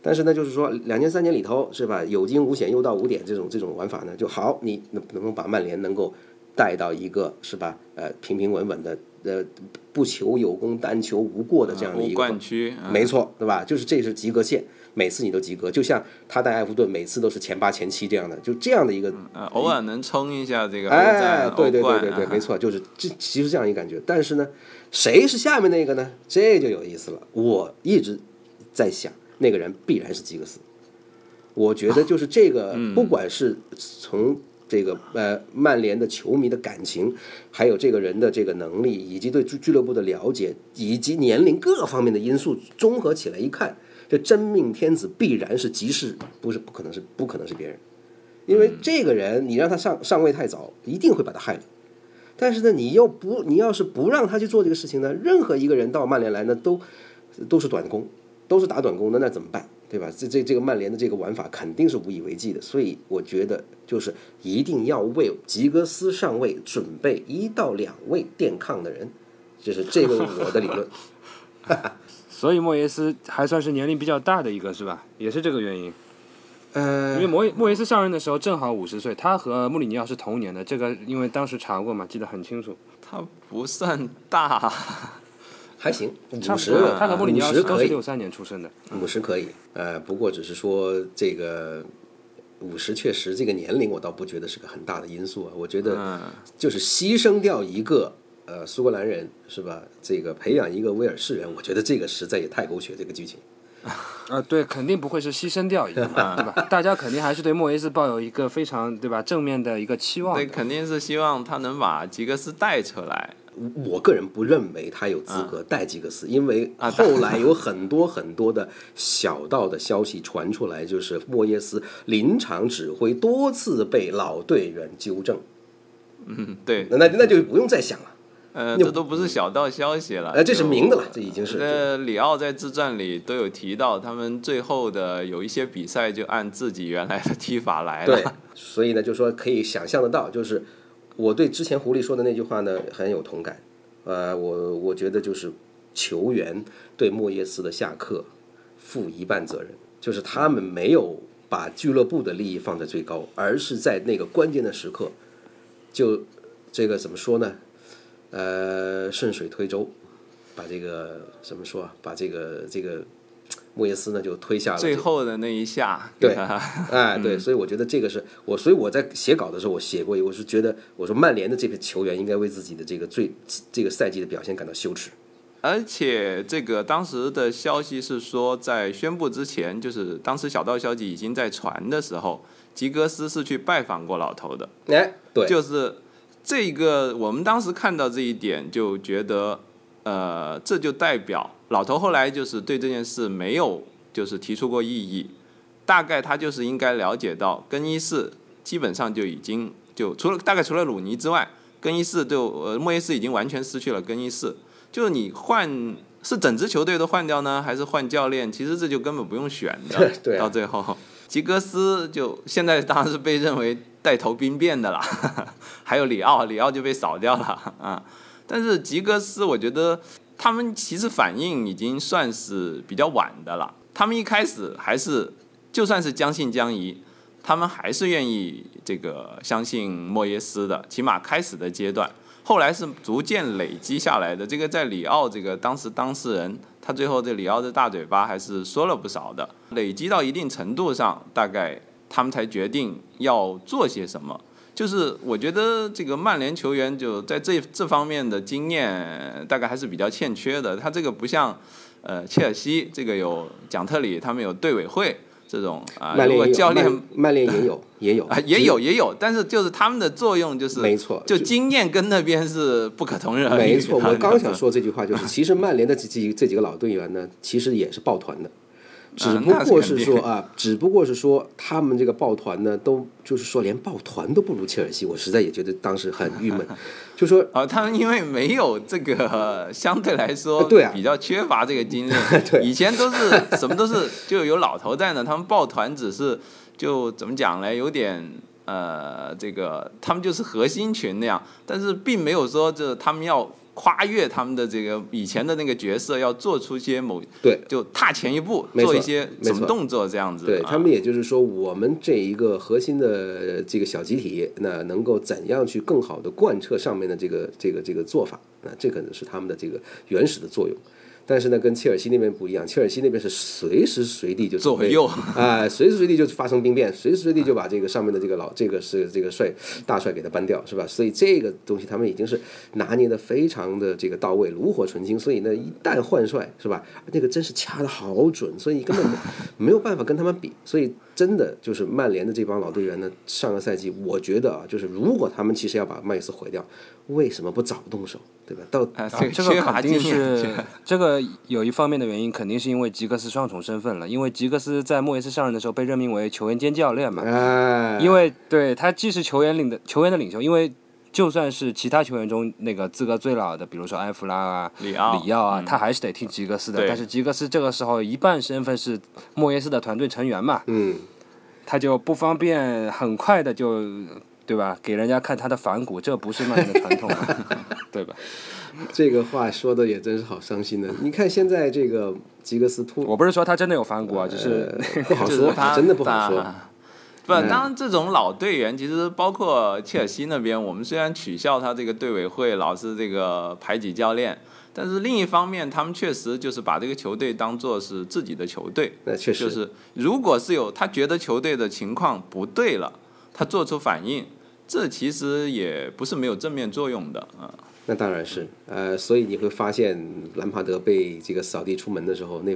但是呢，就是说两年、三年里头是吧，有惊无险，又到五点这种这种玩法呢，就好。你能能不能把曼联能够带到一个是吧？呃，平平稳稳的，呃，不求有功，但求无过的这样的一个冠区，没错，对吧？就是这是及格线。每次你都及格，就像他带埃弗顿每次都是前八前七这样的，就这样的一个，呃，偶尔能冲一下这个哎，对对对对对，没错，就是这其实这样一个感觉。但是呢，谁是下面那个呢？这就有意思了。我一直在想，那个人必然是吉格斯。我觉得就是这个，不管是从这个呃曼联的球迷的感情，还有这个人的这个能力，以及对俱俱乐部的了解，以及年龄各方面的因素综合起来一看。这真命天子必然是吉士，不是不可能是不可能是别人，因为这个人你让他上上位太早，一定会把他害了。但是呢，你又不你要是不让他去做这个事情呢，任何一个人到曼联来呢，都都是短工，都是打短工的，那怎么办？对吧？这这这个曼联的这个玩法肯定是无以为继的。所以我觉得就是一定要为吉格斯上位准备一到两位垫抗的人，就是这个我的理论。*laughs* 所以莫耶斯还算是年龄比较大的一个，是吧？也是这个原因。呃，因为莫莫耶斯上任的时候正好五十岁，他和穆里尼奥是同年的，这个因为当时查过嘛，记得很清楚。他不算大，还行，五十多。他和穆里尼奥都五十可以，是六三年出生的。五十可以。呃，不过只是说这个五十确实这个年龄，我倒不觉得是个很大的因素啊。我觉得就是牺牲掉一个。呃，苏格兰人是吧？这个培养一个威尔士人，我觉得这个实在也太狗血，这个剧情。啊，对，肯定不会是牺牲掉一个，对吧？*laughs* 大家肯定还是对莫耶斯抱有一个非常对吧正面的一个期望。对，肯定是希望他能把吉格斯带出来。我个人不认为他有资格带吉格斯，因为后来有很多很多的小道的消息传出来，就是莫耶斯临场指挥多次被老队员纠正。嗯，对，那那那就不用再想了。呃，这都不是小道消息了，呃，这是明的了，这已经是。呃，里奥在自传里都有提到，他们最后的有一些比赛就按自己原来的踢法来了。对，所以呢，就说可以想象得到，就是我对之前狐狸说的那句话呢很有同感。呃，我我觉得就是球员对莫耶斯的下课负一半责任，就是他们没有把俱乐部的利益放在最高，而是在那个关键的时刻，就这个怎么说呢？呃，顺水推舟，把这个怎么说啊？把这个这个莫耶斯呢就推下了最后的那一下。对，哎，对，*laughs* 所以我觉得这个是我，所以我在写稿的时候，我写过我是觉得我说曼联的这批球员应该为自己的这个最这个赛季的表现感到羞耻。而且这个当时的消息是说，在宣布之前，就是当时小道消息已经在传的时候，吉格斯是去拜访过老头的。哎，对，就是。这个我们当时看到这一点，就觉得，呃，这就代表老头后来就是对这件事没有就是提出过异议，大概他就是应该了解到更衣室基本上就已经就除了大概除了鲁尼之外，更衣室就呃莫耶斯已经完全失去了更衣室，就是你换是整支球队都换掉呢，还是换教练？其实这就根本不用选的，*laughs* 到最后吉格斯就现在当然是被认为。带头兵变的啦，*laughs* 还有里奥，里奥就被扫掉了啊。但是吉格斯，我觉得他们其实反应已经算是比较晚的了。他们一开始还是就算是将信将疑，他们还是愿意这个相信莫耶斯的，起码开始的阶段。后来是逐渐累积下来的。这个在里奥这个当时当事人，他最后这里奥的大嘴巴还是说了不少的。累积到一定程度上，大概他们才决定要做些什么。就是我觉得这个曼联球员就在这这方面的经验，大概还是比较欠缺的。他这个不像呃切尔西，这个有蒋特里，他们有队委会这种啊。如果教练曼联也有也有啊也有也有，但是就是他们的作用就是没错，就经验跟那边是不可同日而语。没错，我刚想 *laughs* 说这句话，就是其实曼联的这几这几个老队员呢，其实也是抱团的。只不过是说啊，*laughs* 只不过是说他们这个抱团呢，都就是说连抱团都不如切尔西，我实在也觉得当时很郁闷。*laughs* 就说啊，他们因为没有这个相对来说对啊比较缺乏这个经验，*laughs* 对以前都是什么都是就有老头在呢，他们抱团只是就怎么讲呢，有点呃这个他们就是核心群那样，但是并没有说这他们要。跨越他们的这个以前的那个角色，要做出些某对，就踏前一步，做一些什么动作这样子。啊对他们，也就是说，我们这一个核心的这个小集体，那能够怎样去更好的贯彻上面的这个这个这个做法？那这可能是他们的这个原始的作用。但是呢，跟切尔西那边不一样，切尔西那边是随时随地就左右啊、随时随地就发生兵变，随时随地就把这个上面的这个老这个是这个帅大帅给他搬掉，是吧？所以这个东西他们已经是拿捏的非常的这个到位，炉火纯青。所以呢，一旦换帅，是吧？那个真是掐的好准，所以根本没有办法跟他们比。所以真的就是曼联的这帮老队员呢，上个赛季我觉得啊，就是如果他们其实要把麦克斯毁掉，为什么不早动手，对吧？到这这个肯定是。*laughs* 这个有一方面的原因，肯定是因为吉格斯双重身份了。因为吉格斯在莫耶斯上任的时候被任命为球员兼教练嘛，哎，因为对他既是球员领的球员的领袖，因为就算是其他球员中那个资格最老的，比如说埃弗拉啊、里奥里奥啊，嗯他还是得听吉格斯的。但是吉格斯这个时候一半身份是莫耶斯的团队成员嘛，嗯。他就不方便很快的就对吧，给人家看他的反骨，这不是曼联的传统啊，*laughs* 对吧？这个话说的也真是好伤心的。你看现在这个吉格斯突，我不是说他真的有反骨啊，只是呃不好说，*laughs* 是真的不好说。啊不，当然这种老队员，其实包括切尔西那边，我们虽然取笑他这个队委会老是这个排挤教练，但是另一方面，他们确实就是把这个球队当做是自己的球队。那确实，就是如果是有他觉得球队的情况不对了，他做出反应，这其实也不是没有正面作用的啊。那当然是，呃，所以你会发现兰帕德被这个扫地出门的时候，那，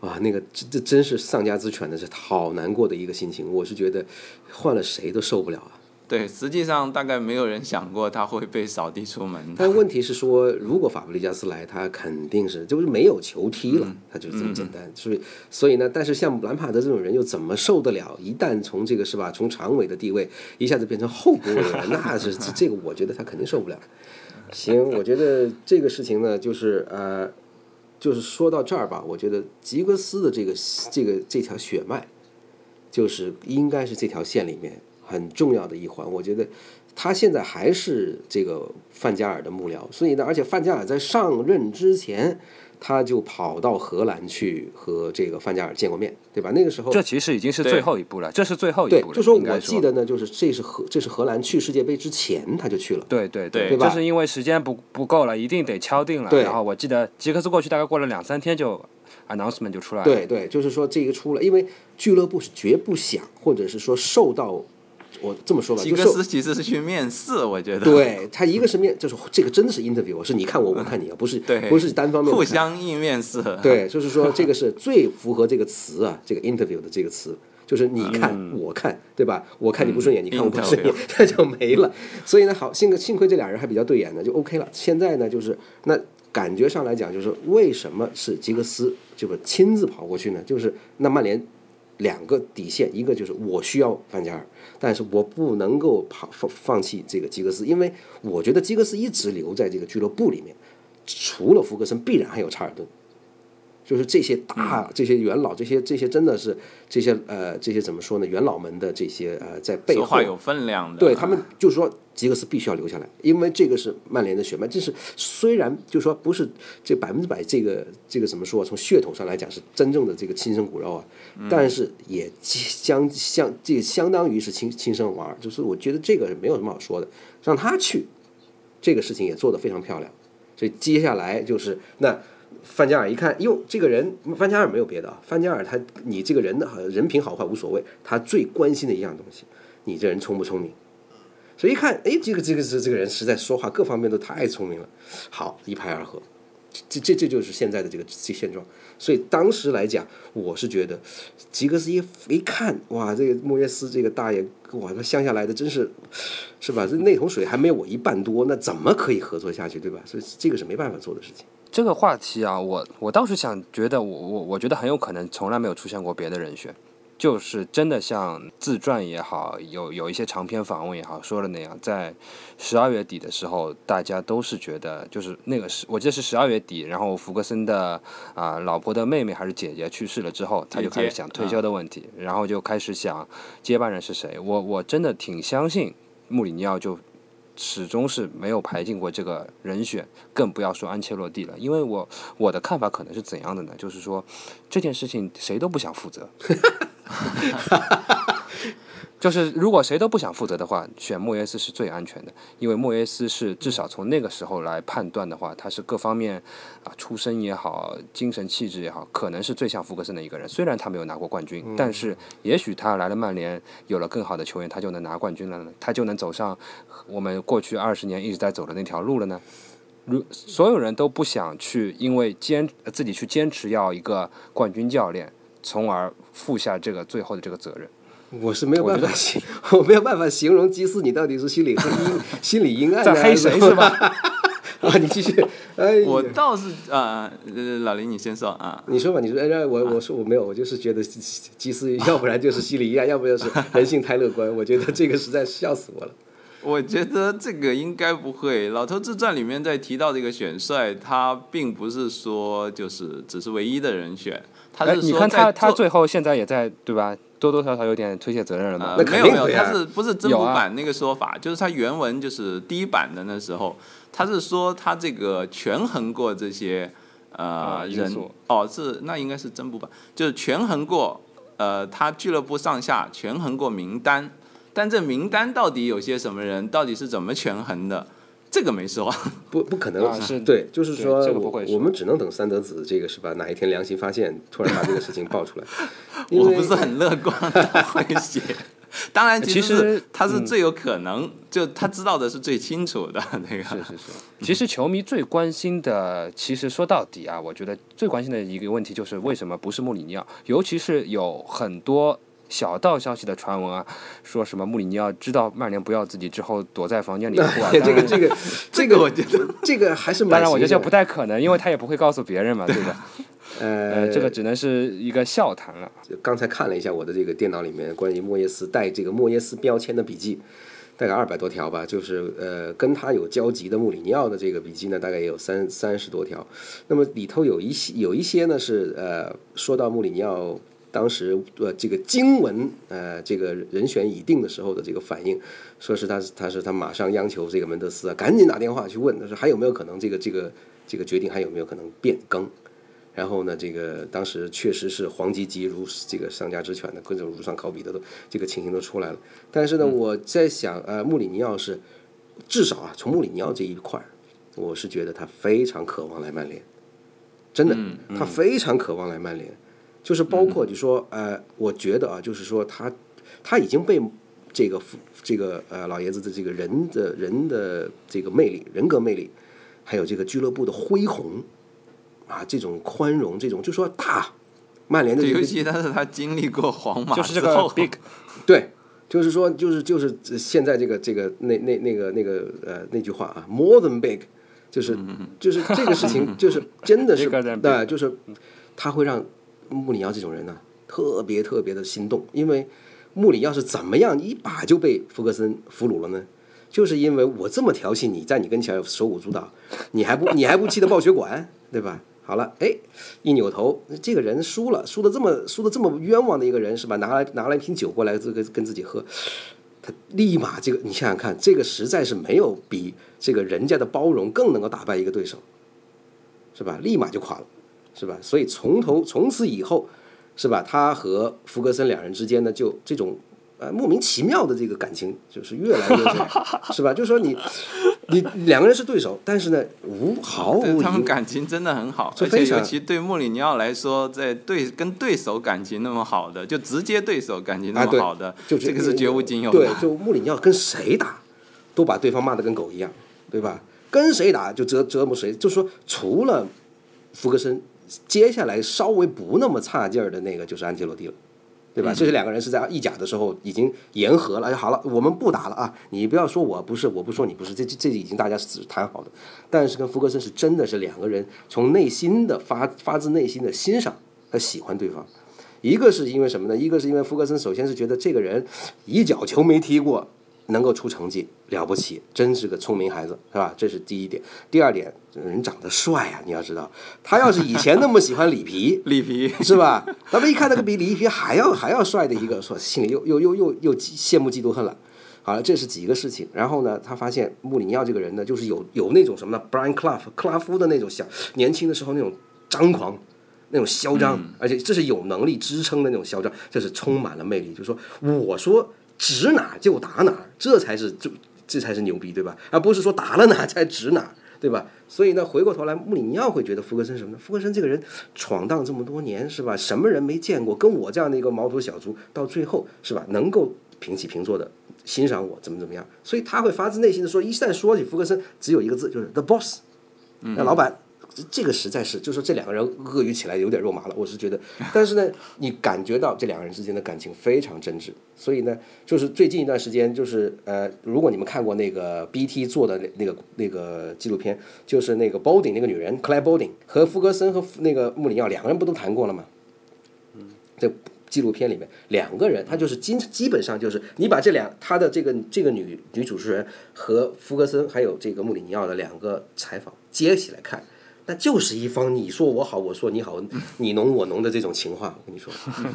哇，那个这这真是丧家之犬的，是好难过的一个心情。我是觉得换了谁都受不了啊。对，实际上大概没有人想过他会被扫地出门。但问题是说，如果法布利加斯来，他肯定是就是没有球踢了，他就是这么简单。所以，所以呢，但是像兰帕德这种人又怎么受得了？一旦从这个是吧，从常委的地位一下子变成候补委员，那是这这个，我觉得他肯定受不了。*laughs* 行，我觉得这个事情呢，就是呃，就是说到这儿吧，我觉得吉格斯的这个这个这条血脉，就是应该是这条线里面很重要的一环。我觉得他现在还是这个范加尔的幕僚，所以呢，而且范加尔在上任之前，他就跑到荷兰去和这个范加尔见过面，对吧？那个时候这其实已经是最后一步了，这是最后一步，了。就说我记得呢，就是这是荷这是荷兰去世界杯之前他就去了。对对对对吧就是因为时间不不够了，一定得敲定了。对然后我记得吉克斯过去大概过了两三天就 announcement 就出来了。对对，就是说这个出了，因为俱乐部是绝不想，或者是说受到，我这么说吧，吉格斯其实是去面试，我觉得。对他一个是面，就是这个真的是 interview，是你看我，我 *laughs* 看你啊，不是对不是单方面的互相应面试。对，就是说这个是最符合这个词啊，这个 interview 的这个词，就是你看、我看，对吧？我看你不顺眼，你看我不顺眼 *laughs* 那就没了。所以呢，好，幸幸亏这俩人还比较对眼呢，就 OK 了。现在呢，就是那感觉上来讲，就是为什么是吉格斯这个亲自跑过去呢？就是那曼联两个底线，一个就是我需要范加尔，但是我不能够跑放放弃这个吉格斯，因为我觉得吉格斯一直留在这个俱乐部里面，除了福格森，必然还有查尔顿。就是这些大、这些元老，这些这些真的是这些呃这些怎么说呢？元老们的这些呃在背后说话有分量的。对他们就是说，吉格斯必须要留下来，因为这个是曼联的血脉。这是虽然就是说不是这百分之百这个这个怎么说，从血统上来讲是真正的这个亲生骨肉啊，但是也相相这相当于是亲亲生娃儿。就是我觉得这个是没有什么好说的，让他去，这个事情也做得非常漂亮。所以接下来就是那。范加尔一看，哟，这个人范加尔没有别的啊，范加尔他你这个人的人品好坏无所谓，他最关心的一样东西，你这人聪不聪明？所以一看，哎，这个这个这这个人实在说话各方面都太聪明了，好一拍而合，这这这就是现在的这个这现状。所以当时来讲，我是觉得吉格斯一一看，哇，这个莫耶斯这个大爷，哇，他乡下来的真是，是吧？这那桶水还没有我一半多，那怎么可以合作下去，对吧？所以这个是没办法做的事情。这个话题啊，我我倒是想觉得，我我我觉得很有可能从来没有出现过别的人选，就是真的像自传也好，有有一些长篇访问也好说的那样，在十二月底的时候，大家都是觉得，就是那个是我记得是十二月底，然后福格森的啊老婆的妹妹还是姐姐去世了之后，他就开始想退休的问题，然后就开始想接班人是谁。我我真的挺相信穆里尼奥就。始终是没有排进过这个人选，更不要说安切洛蒂了。因为我我的看法可能是怎样的呢？就是说这件事情谁都不想负责。*laughs* 就是如果谁都不想负责的话，选莫耶斯是最安全的，因为莫耶斯是至少从那个时候来判断的话，他是各方面啊出身也好，精神气质也好，可能是最像福格森的一个人。虽然他没有拿过冠军，但是也许他来了曼联，有了更好的球员，他就能拿冠军了呢？他就能走上我们过去二十年一直在走的那条路了呢？如所有人都不想去，因为坚自己去坚持要一个冠军教练，从而负下这个最后的这个责任。我是没有办法形，*laughs* 我没有办法形容基斯，你到底是心里阴 *laughs* 心理阴暗在黑谁是吧？*laughs* 啊，你继续。哎，我倒是啊，老林你先说啊。你说吧，你说，哎，我我说我没有，我就是觉得基斯，要不然就是心理阴暗，要不就是人性太乐观。我觉得这个实在是笑死我了。我觉得这个应该不会，《老头自传》里面在提到这个选帅，他并不是说就是只是唯一的人选，他是说你看他他最后现在也在对吧？多多少少有点推卸责任了嘛？那没有没有，他是不是真补版那个说法？就是他原文就是第一版的那时候，他是说他这个权衡过这些呃人哦，是那应该是真补版，就是权衡过呃他俱乐部上下权衡过名单。但这名单到底有些什么人？到底是怎么权衡的？这个没说，不不可能啊！是对，就是说，我我们只能等三德子这个是吧？哪一天良心发现，突然 *laughs* 把这个事情爆出来，*laughs* 我不是很乐观会写。*laughs* 当然，其实他是最有可能，就他知道的是最清楚的那个。是是是。其实球迷最关心的，其实说到底啊，我觉得最关心的一个问题就是为什么不是穆里尼奥？尤其是有很多。小道消息的传闻啊，说什么穆里尼奥知道曼联不要自己之后躲在房间里 *laughs* 哭啊？*laughs* 这个这个这个，我觉得这个还是当然，我觉得这不太可能，因为他也不会告诉别人嘛，对吧？*laughs* 呃，这个只能是一个笑谈了。刚才看了一下我的这个电脑里面关于莫耶斯带这个莫耶斯标签的笔记，大概二百多条吧，就是呃跟他有交集的穆里尼奥的这个笔记呢，大概也有三三十多条。那么里头有一些有一些呢是呃说到穆里尼奥。当时呃，这个经文呃，这个人选已定的时候的这个反应，说是他他是他马上央求这个门德斯啊，赶紧打电话去问，他说还有没有可能这个这个这个决定还有没有可能变更？然后呢，这个当时确实是黄吉吉如这个丧家之犬的各种如上考妣的都这个情形都出来了。但是呢，我在想呃，穆里尼奥是至少啊，从穆里尼奥这一块，我是觉得他非常渴望来曼联，真的，他非常渴望来曼联。就是包括就说呃，我觉得啊，就是说他他已经被这个这个呃老爷子的这个人的人的这个魅力、人格魅力，还有这个俱乐部的恢宏啊，这种宽容，这种就说大曼联的尤其他是他经历过皇马就是这个 big，*laughs* 对，就是说就是就是现在这个这个那那那个那个呃那句话啊，more than big，就是就是这个事情 *laughs* 就是真的是对，就是他会让。穆里奥这种人呢，特别特别的心动，因为穆里要是怎么样一把就被福格森俘虏了呢？就是因为我这么调戏你，在你跟前手舞足蹈，你还不 *laughs* 你还不气得爆血管，对吧？好了，哎，一扭头，这个人输了，输的这么输的这么冤枉的一个人是吧？拿来拿来一瓶酒过来，这个跟自己喝，他立马这个你想想看，这个实在是没有比这个人家的包容更能够打败一个对手，是吧？立马就垮了，是吧？所以从头从此以后，是吧？他和福格森两人之间呢，就这种。呃，莫名其妙的这个感情就是越来越深，*laughs* 是吧？就是说你，你两个人是对手，但是呢，无毫无他们感情真的很好，而且尤其对穆里尼奥来说，在对跟对手感情那么好的，就直接对手感情那么好的，就这个是绝无仅有的。对，就穆里尼奥跟谁打，都把对方骂的跟狗一样，对吧？跟谁打就折折磨谁，就说除了福格森，接下来稍微不那么差劲儿的那个就是安切洛蒂了。对吧？这是两个人是在意甲的时候已经言和了，哎，好了，我们不打了啊！你不要说我不是，我不说你不是，这这这已经大家是谈好的。但是跟福格森是真的是两个人从内心的发发自内心的欣赏和喜欢对方。一个是因为什么呢？一个是因为福格森首先是觉得这个人一脚球没踢过。能够出成绩了不起，真是个聪明孩子，是吧？这是第一点。第二点，人长得帅啊！你要知道，他要是以前那么喜欢里皮，*laughs* 里皮是吧？咱们一看那个比里皮还要还要帅的一个，说心里又又又又又羡慕嫉妒恨了。好了，这是几个事情。然后呢，他发现穆里尼奥这个人呢，就是有有那种什么呢？Brian Clough 克拉夫的那种小年轻的时候那种张狂，那种嚣张，而且这是有能力支撑的那种嚣张，这是充满了魅力。就是说，我说。指哪就打哪，这才是就这才是牛逼，对吧？而不是说打了哪才指哪，对吧？所以呢，回过头来，穆里尼奥会觉得福格森什么呢？福格森这个人闯荡这么多年，是吧？什么人没见过？跟我这样的一个毛头小卒，到最后是吧，能够平起平坐的欣赏我，怎么怎么样？所以他会发自内心的说，一旦说起福格森，只有一个字，就是 the boss，那老板。这个实在是，就是这两个人恶语起来有点肉麻了。我是觉得，但是呢，你感觉到这两个人之间的感情非常真挚。所以呢，就是最近一段时间，就是呃，如果你们看过那个 BT 做的那那个那个纪录片，就是那个 Bolding 那个女人 Claire Bolding 和福格森和那个穆里尼奥两个人不都谈过了吗？嗯，这纪录片里面两个人，他就是基基本上就是你把这两他的这个这个女女主持人和福格森还有这个穆里尼奥的两个采访接起来看。那就是一方你说我好，我说你好，你侬我侬的这种情话，我跟你说，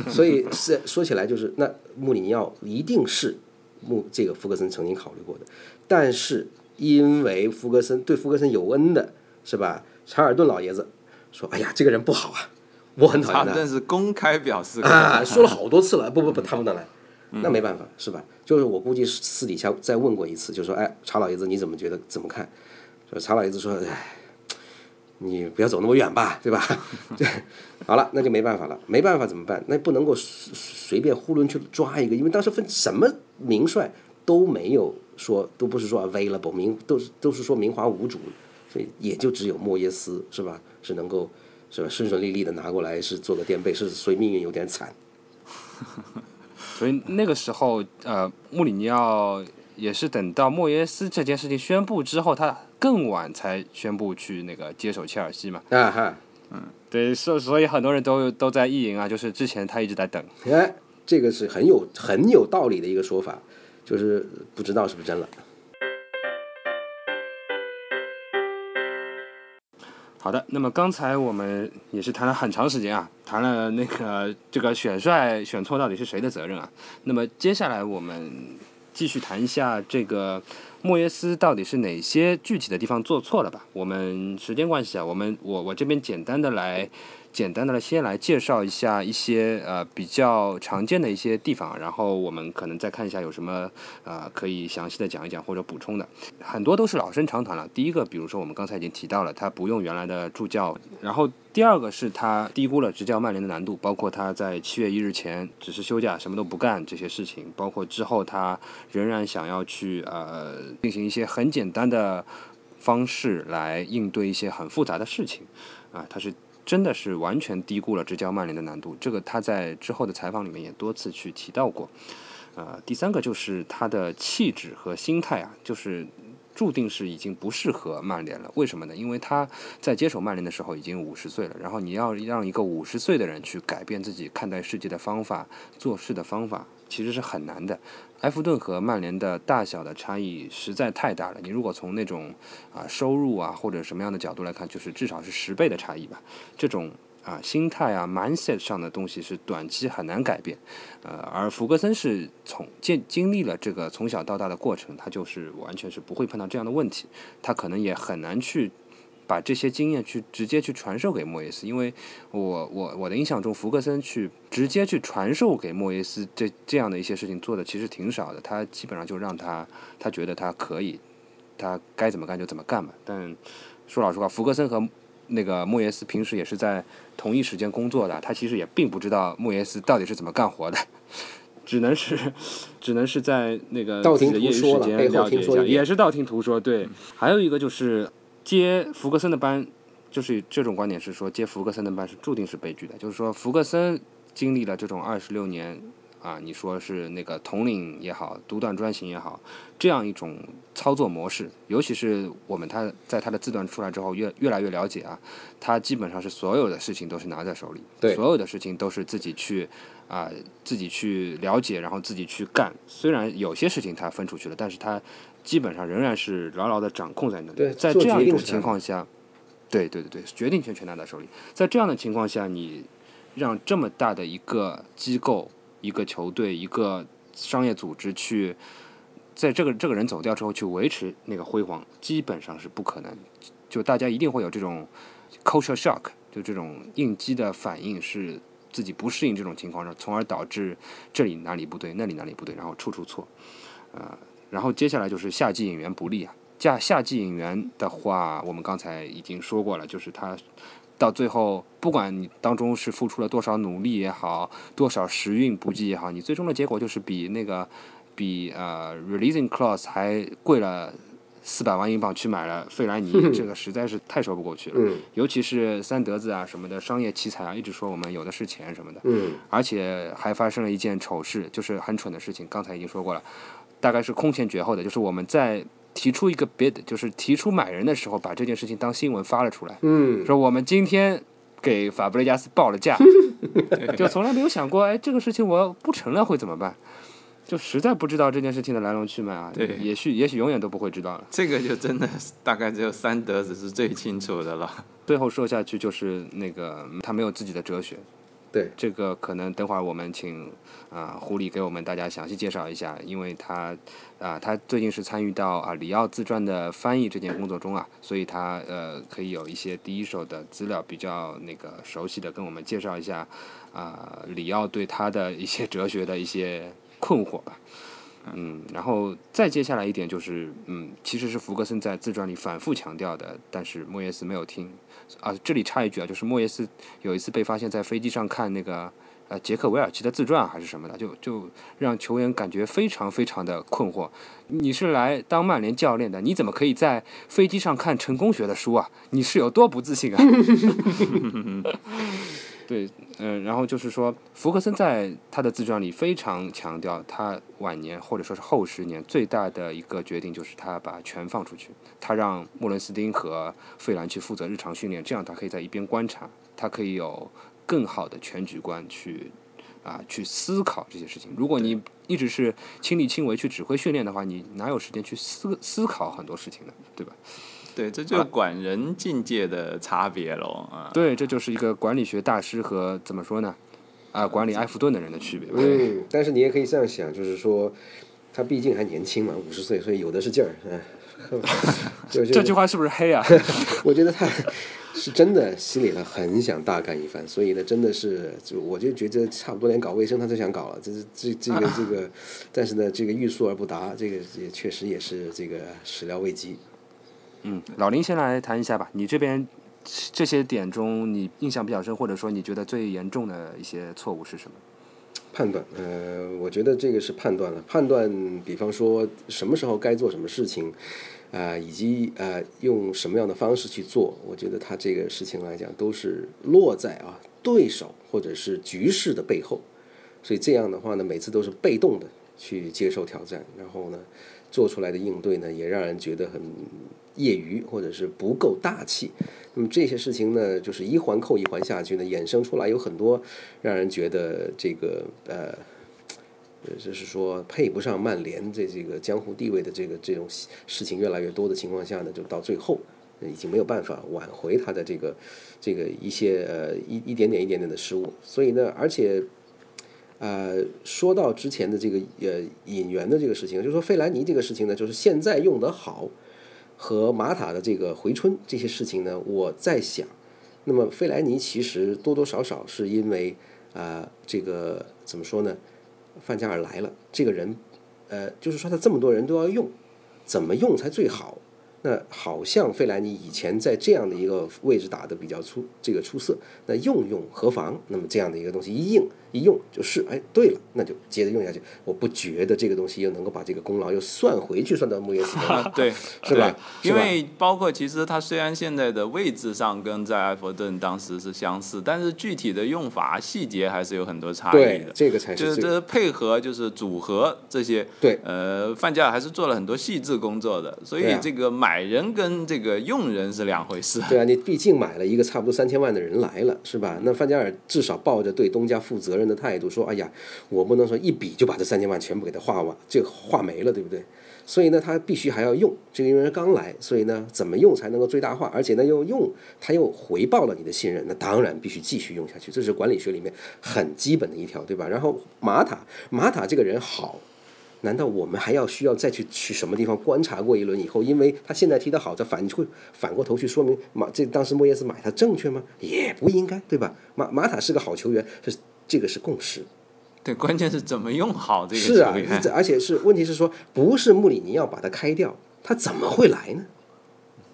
所以是说起来就是那穆里尼奥一定是穆这个福格森曾经考虑过的，但是因为福格森对福格森有恩的是吧？查尔顿老爷子说：“哎呀，这个人不好啊，我很讨厌他。”但是公开表示啊，说了好多次了，不不不，他不能来，那没办法是吧？就是我估计私底下再问过一次，就说：“哎，查老爷子你怎么觉得？怎么看？”说查老爷子说：“哎。”你不要走那么远吧，*laughs* 对吧？*laughs* 对，好了，那就没办法了，没办法怎么办？那不能够随随便囫囵去抓一个，因为当时分什么名帅都没有说，都不是说 available 名，都是都是说名花无主，所以也就只有莫耶斯是吧？是能够是吧？顺顺利利的拿过来是做个垫背，是所以命运有点惨。*laughs* 所以那个时候，呃，穆里尼奥也是等到莫耶斯这件事情宣布之后，他。更晚才宣布去那个接手切尔西嘛？啊哈，嗯，对，所所以很多人都都在意淫啊，就是之前他一直在等。哎，这个是很有很有道理的一个说法，就是不知道是不是真了。好的，那么刚才我们也是谈了很长时间啊，谈了那个这个选帅选错到底是谁的责任啊？那么接下来我们继续谈一下这个。莫耶斯到底是哪些具体的地方做错了吧？我们时间关系啊，我们我我这边简单的来，简单的先来介绍一下一些呃比较常见的一些地方，然后我们可能再看一下有什么呃可以详细的讲一讲或者补充的。很多都是老生常谈了。第一个，比如说我们刚才已经提到了，他不用原来的助教，然后。第二个是他低估了执教曼联的难度，包括他在七月一日前只是休假什么都不干这些事情，包括之后他仍然想要去呃进行一些很简单的方式来应对一些很复杂的事情，啊，他是真的是完全低估了执教曼联的难度，这个他在之后的采访里面也多次去提到过，呃，第三个就是他的气质和心态啊，就是。注定是已经不适合曼联了，为什么呢？因为他在接手曼联的时候已经五十岁了，然后你要让一个五十岁的人去改变自己看待世界的方法、做事的方法，其实是很难的。埃弗顿和曼联的大小的差异实在太大了。你如果从那种啊收入啊或者什么样的角度来看，就是至少是十倍的差异吧。这种啊心态啊 mindset 上的东西是短期很难改变。呃，而福格森是从经经历了这个从小到大的过程，他就是完全是不会碰到这样的问题。他可能也很难去。把这些经验去直接去传授给莫耶斯，因为我我我的印象中，福格森去直接去传授给莫耶斯这这样的一些事情做的其实挺少的，他基本上就让他他觉得他可以，他该怎么干就怎么干吧。但说老实话，福格森和那个莫耶斯平时也是在同一时间工作的，他其实也并不知道莫耶斯到底是怎么干活的，只能是只能是在那个道自己的业余时间了解一下，也是道听途说。对，还有一个就是。接福格森的班，就是这种观点是说，接福格森的班是注定是悲剧的。就是说，福格森经历了这种二十六年啊，你说是那个统领也好，独断专行也好，这样一种操作模式，尤其是我们他在他的自传出来之后，越越来越了解啊，他基本上是所有的事情都是拿在手里，对所有的事情都是自己去啊、自己去了解，然后自己去干。虽然有些事情他分出去了，但是他基本上仍然是牢牢的掌控在那里。在这样一种情况下，对对对对，决定权全拿在手里。在这样的情况下，你让这么大的一个机构、一个球队、一个商业组织去，在这个这个人走掉之后去维持那个辉煌，基本上是不可能。就大家一定会有这种 culture shock，就这种应激的反应，是自己不适应这种情况，从而导致这里哪里不对，那里哪里不对，然后处处错。呃，然后接下来就是夏季引援不利啊。夏夏季引援的话，我们刚才已经说过了，就是他到最后，不管你当中是付出了多少努力也好，多少时运不济也好，你最终的结果就是比那个比呃 releasing clause 还贵了四百万英镑去买了费莱尼，*laughs* 这个实在是太说不过去了。嗯尤其是三德子啊什么的商业奇才啊，一直说我们有的是钱什么的，嗯而且还发生了一件丑事，就是很蠢的事情。刚才已经说过了，大概是空前绝后的，就是我们在提出一个 bid，就是提出买人的时候，把这件事情当新闻发了出来，嗯，说我们今天给法布雷加斯报了价，*laughs* 就从来没有想过，哎，这个事情我不成了会怎么办？就实在不知道这件事情的来龙去脉啊，对也许也许永远都不会知道了。这个就真的大概只有三德子是最清楚的了。最后说下去就是那个他没有自己的哲学，对，这个可能等会儿我们请啊、狐狸给我们大家详细介绍一下，因为他啊、他最近是参与到啊里奥自传的翻译这件工作中啊，所以他呃可以有一些第一手的资料比较那个熟悉的跟我们介绍一下啊、里奥对他的一些哲学的一些困惑吧。嗯，然后再接下来一点就是，嗯，其实是福格森在自传里反复强调的，但是莫耶斯没有听。啊，这里插一句啊，就是莫耶斯有一次被发现在飞机上看那个呃杰克韦尔奇的自传还是什么的，就就让球员感觉非常非常的困惑。你是来当曼联教练的，你怎么可以在飞机上看成功学的书啊？你是有多不自信啊？*laughs* 对，嗯、然后就是说，福克森在他的自传里非常强调，他晚年或者说是后十年最大的一个决定就是他把权放出去，他让莫伦斯丁和费兰去负责日常训练，这样他可以在一边观察，他可以有更好的全局观去啊去思考这些事情。如果你一直是亲力亲为去指挥训练的话，你哪有时间去思思考很多事情呢？对吧？对，这就是管人境界的差别喽啊。对，这就是一个管理学大师和怎么说呢？啊，管理埃弗顿的人的区别吧。嗯，但是你也可以这样想，就是说，他毕竟还年轻嘛，五十岁，所以有的是劲儿，嗯。*laughs* 这句话是不是黑啊？*laughs* 我觉得他是真的心里呢很想大干一番，所以呢，真的是就我就觉得差不多连搞卫生他都想搞了，这是这这个这个，*laughs* 但是呢，这个欲速而不达，这个也确实也是这个始料未及。嗯，老林先来谈一下吧。你这边这些点中，你印象比较深，或者说你觉得最严重的一些错误是什么？判断，呃，我觉得这个是判断了，判断，比方说什么时候该做什么事情，啊、以及呃用什么样的方式去做，我觉得他这个事情来讲，都是落在啊对手或者是局势的背后，所以这样的话呢，每次都是被动的去接受挑战，然后呢，做出来的应对呢，也让人觉得很业余或者是不够大气。那么这些事情呢，就是一环扣一环下去呢，衍生出来有很多让人觉得这个呃，就是说配不上曼联这这个江湖地位的这个这种事情越来越多的情况下呢，就到最后已经没有办法挽回他的这个这个一些呃一一点点一点点的失误，所以呢，而且。呃，说到之前的这个呃引援的这个事情，就是说费兰尼这个事情呢，就是现在用得好，和马塔的这个回春这些事情呢，我在想，那么费兰尼其实多多少少是因为啊，这个怎么说呢？范加尔来了，这个人，呃，就是说他这么多人都要用，怎么用才最好？那好像费兰尼以前在这样的一个位置打的比较出这个出色，那用用何妨？那么这样的一个东西一应。一用就是，哎，对了，那就接着用下去。我不觉得这个东西又能够把这个功劳又算回去，算到木叶斯 *laughs* 对，是吧？因为包括其实他虽然现在的位置上跟在埃弗顿当时是相似，但是具体的用法细节还是有很多差异的。这个才是就是这配合，就是组合这些。对，呃，范加尔还是做了很多细致工作的。所以这个买人跟这个用人是两回事。对啊，你毕竟买了一个差不多三千万的人来了，是吧？那范加尔至少抱着对东家负责任。的态度说：“哎呀，我不能说一笔就把这三千万全部给他花完，这花没了，对不对？所以呢，他必须还要用。这个因为刚来，所以呢，怎么用才能够最大化？而且呢，又用他又回报了你的信任，那当然必须继续用下去。这是管理学里面很基本的一条，对吧？然后马塔，马塔这个人好，难道我们还要需要再去去什么地方观察过一轮以后，因为他现在踢得好，再反会反过头去说明马这当时莫耶斯买他正确吗？也不应该，对吧？马马塔是个好球员，是。”这个是共识，对，关键是怎么用好这个是啊，而且是问题是说，不是穆里尼奥把他开掉，他怎么会来呢？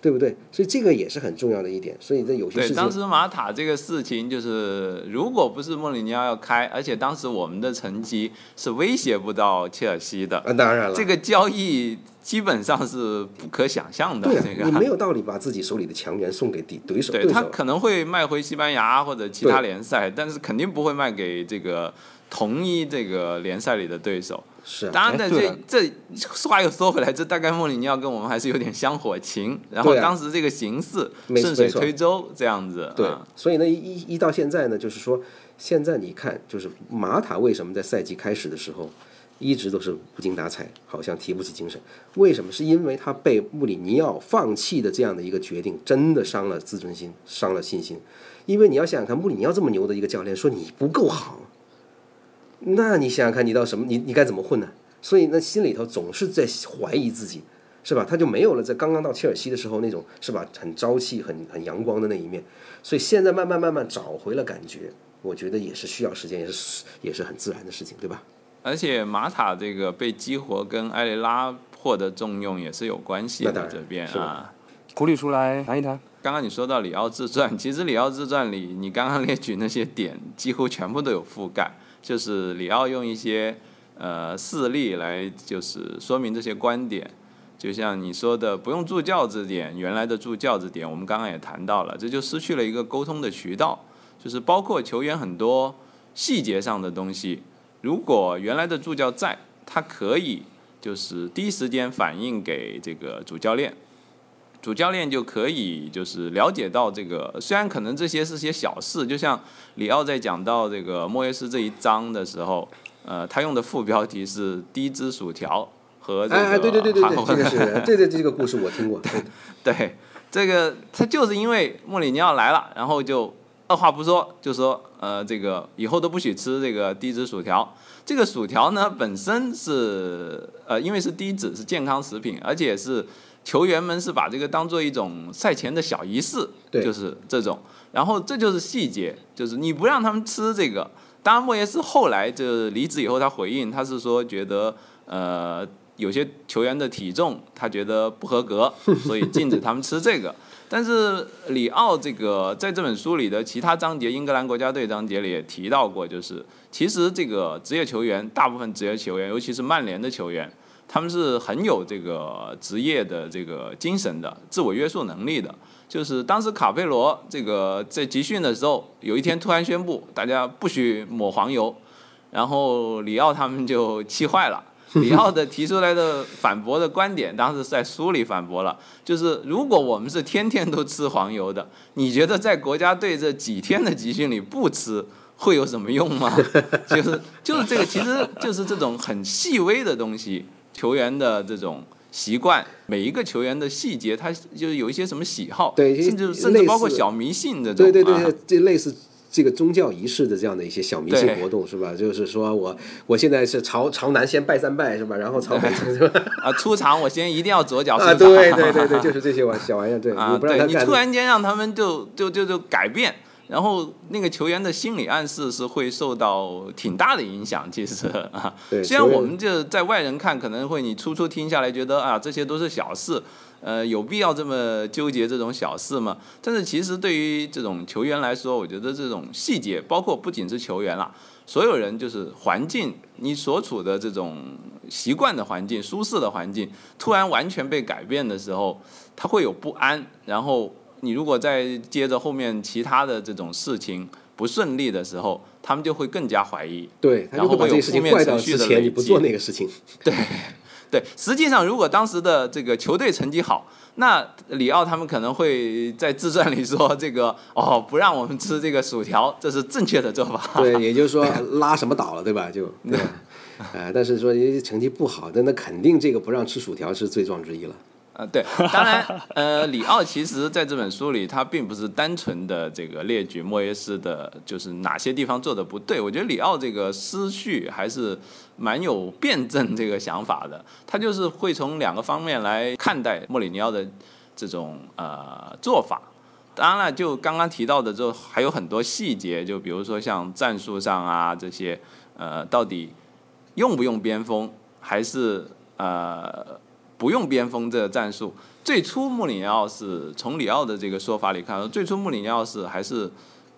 对不对？所以这个也是很重要的一点。所以这有些事情，当时马塔这个事情就是，如果不是莫里尼奥要开，而且当时我们的成绩是威胁不到切尔西的，啊，当然了，这个交易基本上是不可想象的。对，这个你没有道理把自己手里的强援送给敌对手。对他可能会卖回西班牙或者其他联赛，但是肯定不会卖给这个同一这个联赛里的对手。是，当然的，这这话又说回来，这大概穆里尼奥跟我们还是有点香火情，然后当时这个形势顺水推舟这样子。对，所以呢，一一到现在呢，就是说，现在你看，就是马塔为什么在赛季开始的时候一直都是无精打采，好像提不起精神？为什么？是因为他被穆里尼奥放弃的这样的一个决定，真的伤了自尊心，伤了信心。因为你要想想看，穆里尼奥这么牛的一个教练，说你不够好。那你想想看，你到什么，你你该怎么混呢？所以那心里头总是在怀疑自己，是吧？他就没有了在刚刚到切尔西的时候那种是吧，很朝气、很很阳光的那一面。所以现在慢慢慢慢找回了感觉，我觉得也是需要时间，也是也是很自然的事情，对吧？而且马塔这个被激活跟埃雷拉获得重用也是有关系的，这边啊，苦里出来谈一谈。刚刚你说到里奥自传，其实里奥自传里你刚刚列举那些点，几乎全部都有覆盖。就是里奥用一些呃事例来就是说明这些观点，就像你说的不用助教这点，原来的助教这点，我们刚刚也谈到了，这就失去了一个沟通的渠道，就是包括球员很多细节上的东西，如果原来的助教在，他可以就是第一时间反映给这个主教练。主教练就可以就是了解到这个，虽然可能这些是些小事，就像里奥在讲到这个莫耶斯这一章的时候，呃，他用的副标题是“低脂薯条”和这个。哎，对对对对对，这个是，对对这个故事我听过。对，这个他就是因为莫里尼奥来了，然后就二话不说就说，呃，这个以后都不许吃这个低脂薯条。这个薯条呢本身是呃，因为是低脂是健康食品，而且是。球员们是把这个当做一种赛前的小仪式，就是这种。然后这就是细节，就是你不让他们吃这个。当然莫耶斯后来就离职以后，他回应他是说觉得呃有些球员的体重他觉得不合格，*laughs* 所以禁止他们吃这个。但是里奥这个在这本书里的其他章节，英格兰国家队章节里也提到过，就是其实这个职业球员，大部分职业球员，尤其是曼联的球员。他们是很有这个职业的这个精神的，自我约束能力的。就是当时卡佩罗这个在集训的时候，有一天突然宣布大家不许抹黄油，然后里奥他们就气坏了。*laughs* 里奥的提出来的反驳的观点，当时在书里反驳了，就是如果我们是天天都吃黄油的，你觉得在国家队这几天的集训里不吃？会有什么用吗？*laughs* 就是就是这个，其实就是这种很细微的东西，球员的这种习惯，每一个球员的细节，他就是有一些什么喜好，对甚至甚至包括小迷信的这种，啊对对对，这类似这个宗教仪式的这样的一些小迷信活动是吧？就是说我我现在是朝朝南先拜三拜是吧？然后朝北 *laughs* 是吧？啊，出场我先一定要左脚出啊，对对对对，就是这些玩小玩意儿，对，啊，你不让他干对你突，然间让他们就就就就改变，然后那个球员的心理暗示是会受到挺大的影响。其实 *laughs* 啊，对虽然我们就在外人看，可能会你初初听下来觉得啊这些都是小事，呃，有必要这么纠结这种小事吗？但是其实对于这种球员来说，我觉得这种细节，包括不仅是球员啦，所有人就是环境，你所处的这种习惯的环境、舒适的环境，突然完全被改变的时候，他会有不安。然后你如果再接着后面其他的这种事情不顺利的时候，他们就会更加怀疑。对，然后会把这个事情怪到之前你不做那个事情，*laughs* 对，对实际上如果当时的这个球队成绩好，那里奥他们可能会在自传里说这个哦，不让我们吃这个薯条，这是正确的做法。对，也就是说 *laughs* 拉什么倒了，对吧？就对吧，*laughs* 呃，但是说成绩不好那，那肯定这个不让吃薯条是罪状之一了。呃，对，当然，呃，里奥其实在这本书里，他并不是单纯的这个列举莫耶斯的，就是哪些地方做的不对。我觉得里奥这个思绪还是蛮有辩证这个想法的，他就是会从两个方面来看待莫里尼奥的这种呃做法。当然了，就刚刚提到的，就还有很多细节，就比如说像战术上啊这些，呃，到底用不用边锋，还是呃不用边锋这个战术。最初穆里尼奥是从里奥的这个说法里看，最初穆里尼奥是还是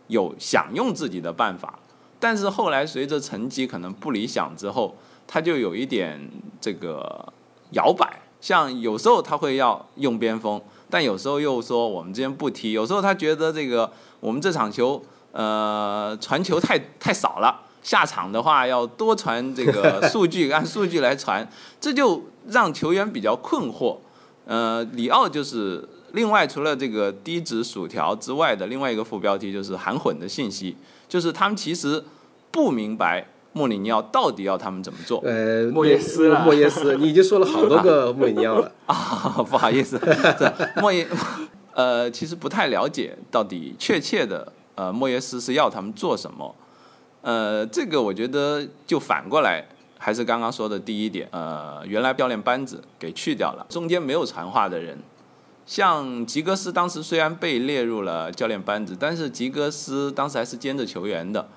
有想用自己的办法，但是后来随着成绩可能不理想之后，他就有一点这个摇摆，像有时候他会要用边锋，但有时候又说我们之间不踢，有时候他觉得这个我们这场球呃传球太太少了。下场的话要多传这个数据，按数据来传，这就让球员比较困惑。呃，里奥就是另外除了这个低脂薯条之外的另外一个副标题就是含混的信息，就是他们其实不明白莫里尼奥到底要他们怎么做。呃，莫耶斯啦莫耶斯，你已经说了好多个 *laughs* 莫里尼奥了。啊，不好意思，*laughs* 莫耶，呃，其实不太了解到底确切的呃莫耶斯是要他们做什么。呃，这个我觉得就反过来，还是刚刚说的第一点，呃，原来教练班子给去掉了，中间没有传话的人。像吉格斯当时虽然被列入了教练班子，但是吉格斯当时还是兼着球员的。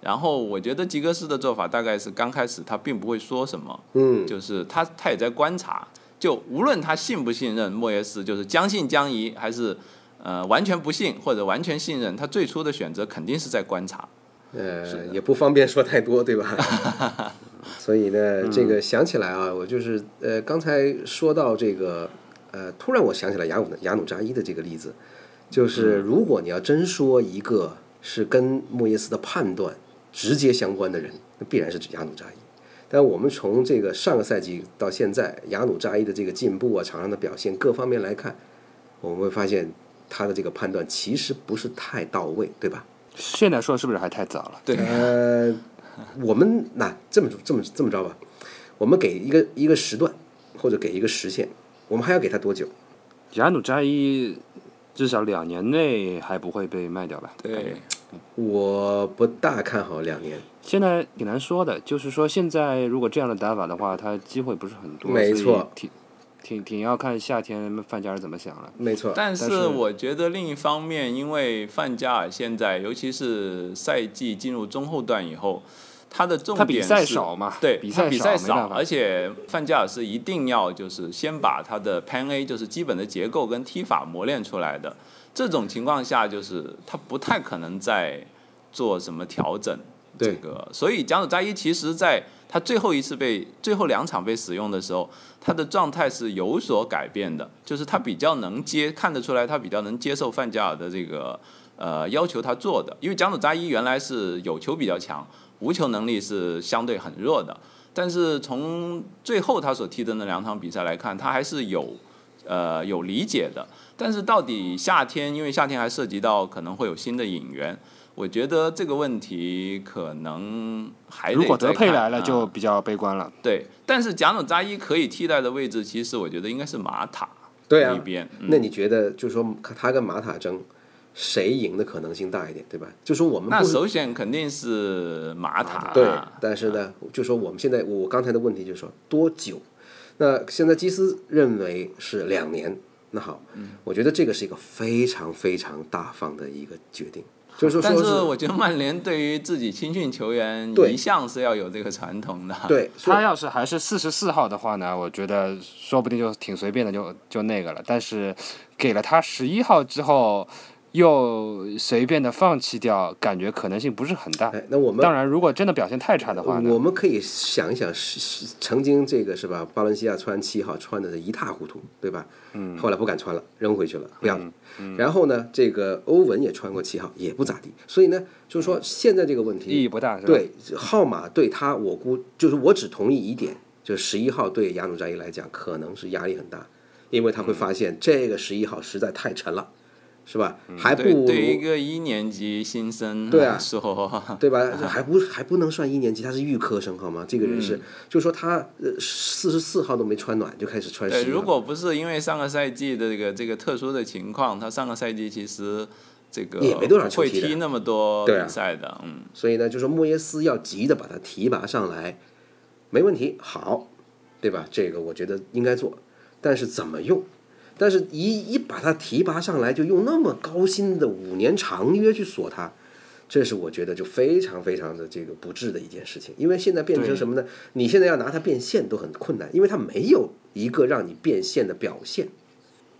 然后我觉得吉格斯的做法大概是刚开始他并不会说什么，嗯，就是他他也在观察，就无论他信不信任莫耶斯，就是将信将疑，还是呃完全不信或者完全信任，他最初的选择肯定是在观察。呃，也不方便说太多，对吧？*laughs* 所以呢，这个想起来啊，我就是呃，刚才说到这个呃，突然我想起来雅努雅努扎伊的这个例子，就是如果你要真说一个是跟莫耶斯的判断直接相关的人，那必然是指雅努扎伊。但我们从这个上个赛季到现在，雅努扎伊的这个进步啊，场上的表现各方面来看，我们会发现他的这个判断其实不是太到位，对吧？现在说是不是还太早了？对，呃，我们那这么这么这么着吧，我们给一个一个时段，或者给一个时限，我们还要给他多久？雅努扎伊至少两年内还不会被卖掉吧？对，我不大看好两年。现在挺难说的，就是说现在如果这样的打法的话，他机会不是很多，没错挺挺挺要看夏天范加尔怎么想了。没错，但是是我觉得另一方面，因为范加尔现在，尤其是赛季进入中后段以后，他的重点他比赛是少嘛，对，比赛他比赛少，而且范加尔是一定要就是先把他的 Pan A 就是基本的结构跟踢法磨练出来的。这种情况下，就是他不太可能再做什么调整。这对个，所以蒋努扎伊其实在他最后一次被最后两场被使用的时候，他的状态是有所改变的，就是他比较能接，看得出来他比较能接受范加尔的这个呃要求他做的，因为蒋努扎伊原来是有球比较强，无球能力是相对很弱的，但是从最后他所踢的那两场比赛来看，他还是有呃有理解的。但是到底夏天，因为夏天还涉及到可能会有新的引援，我觉得这个问题可能还如果德佩来了就比较悲观了。对，但是贾努扎伊可以替代的位置，其实我觉得应该是马塔对啊一边。嗯那你觉得，就是说他跟马塔争，谁赢的可能性大一点，对吧？就说我们那首选肯定是马塔。对，但是呢，就说我们现在我刚才的问题就是说多久？那现在基斯认为是两年。那好，嗯我觉得这个是一个非常非常大方的一个决定，就是说但说是我觉得曼联对于自己青训球员一向是要有这个传统的。对，所以他要是还是四十四号的话呢，我觉得说不定就挺随便的就就那个了。但是给了他十一号之后，又随便的放弃掉，感觉可能性不是很大。哎，那我们当然，如果真的表现太差的话呢，我们可以想一想，是是曾经这个是吧？巴伦西亚穿七号穿的是一塌糊涂，对吧？嗯。后来不敢穿了，扔回去了，不要了。嗯。然后呢，这个欧文也穿过七号，也不咋地。所以呢，就是说现在这个问题意义不大，是吧？对号码对他，我估就是我只同意一点，就是十一号对亚努扎伊来讲可能是压力很大，因为他会发现这个十一号实在太沉了，是吧？还不对，一个一年级新生对啊来说，*laughs* 对吧？*laughs* 还不还不能算一年级，他是预科生好吗？这个人嗯是，就说他呃四十四号都没穿暖就开始穿如果不是因为上个赛季的这个这个特殊的情况，他上个赛季其实这个也没多少不会踢那么多比赛的，嗯。所以呢，就说莫耶斯要急的把他提拔上来，没问题，好，对吧？这个我觉得应该做，但是怎么用？但是一一把他提拔上来，就用那么高薪的五年长约去锁他，这是我觉得就非常非常的这个不智的一件事情。因为现在变成什么呢？你现在要拿他变现都很困难，因为他没有一个让你变现的表现，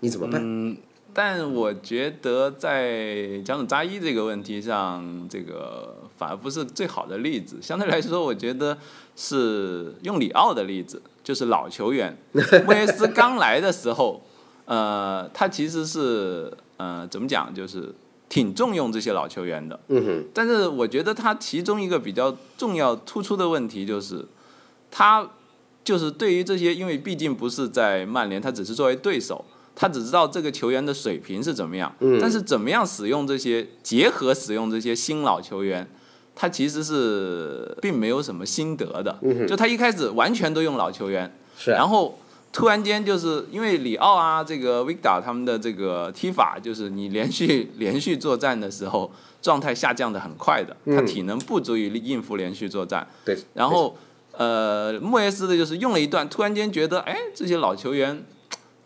你怎么办？嗯，但我觉得在蒋总扎伊这个问题上，这个反而不是最好的例子。相对来说，我觉得是用里奥的例子，就是老球员 *laughs* 莫耶斯刚来的时候，呃，他其实是呃怎么讲，就是挺重用这些老球员的。嗯哼，但是我觉得他其中一个比较重要突出的问题就是，他就是对于这些，因为毕竟不是在曼联，他只是作为对手，他只知道这个球员的水平是怎么样，嗯但是怎么样使用这些，结合使用这些新老球员。他其实是并没有什么心得的，就他一开始完全都用老球员，然后突然间就是因为里奥啊，这个维达他们的这个踢法，就是你连续 *laughs* 连续作战的时候，状态下降的很快的，他体能不足以应付连续作战。对，然后呃，莫耶斯的就是用了一段，突然间觉得，哎，这些老球员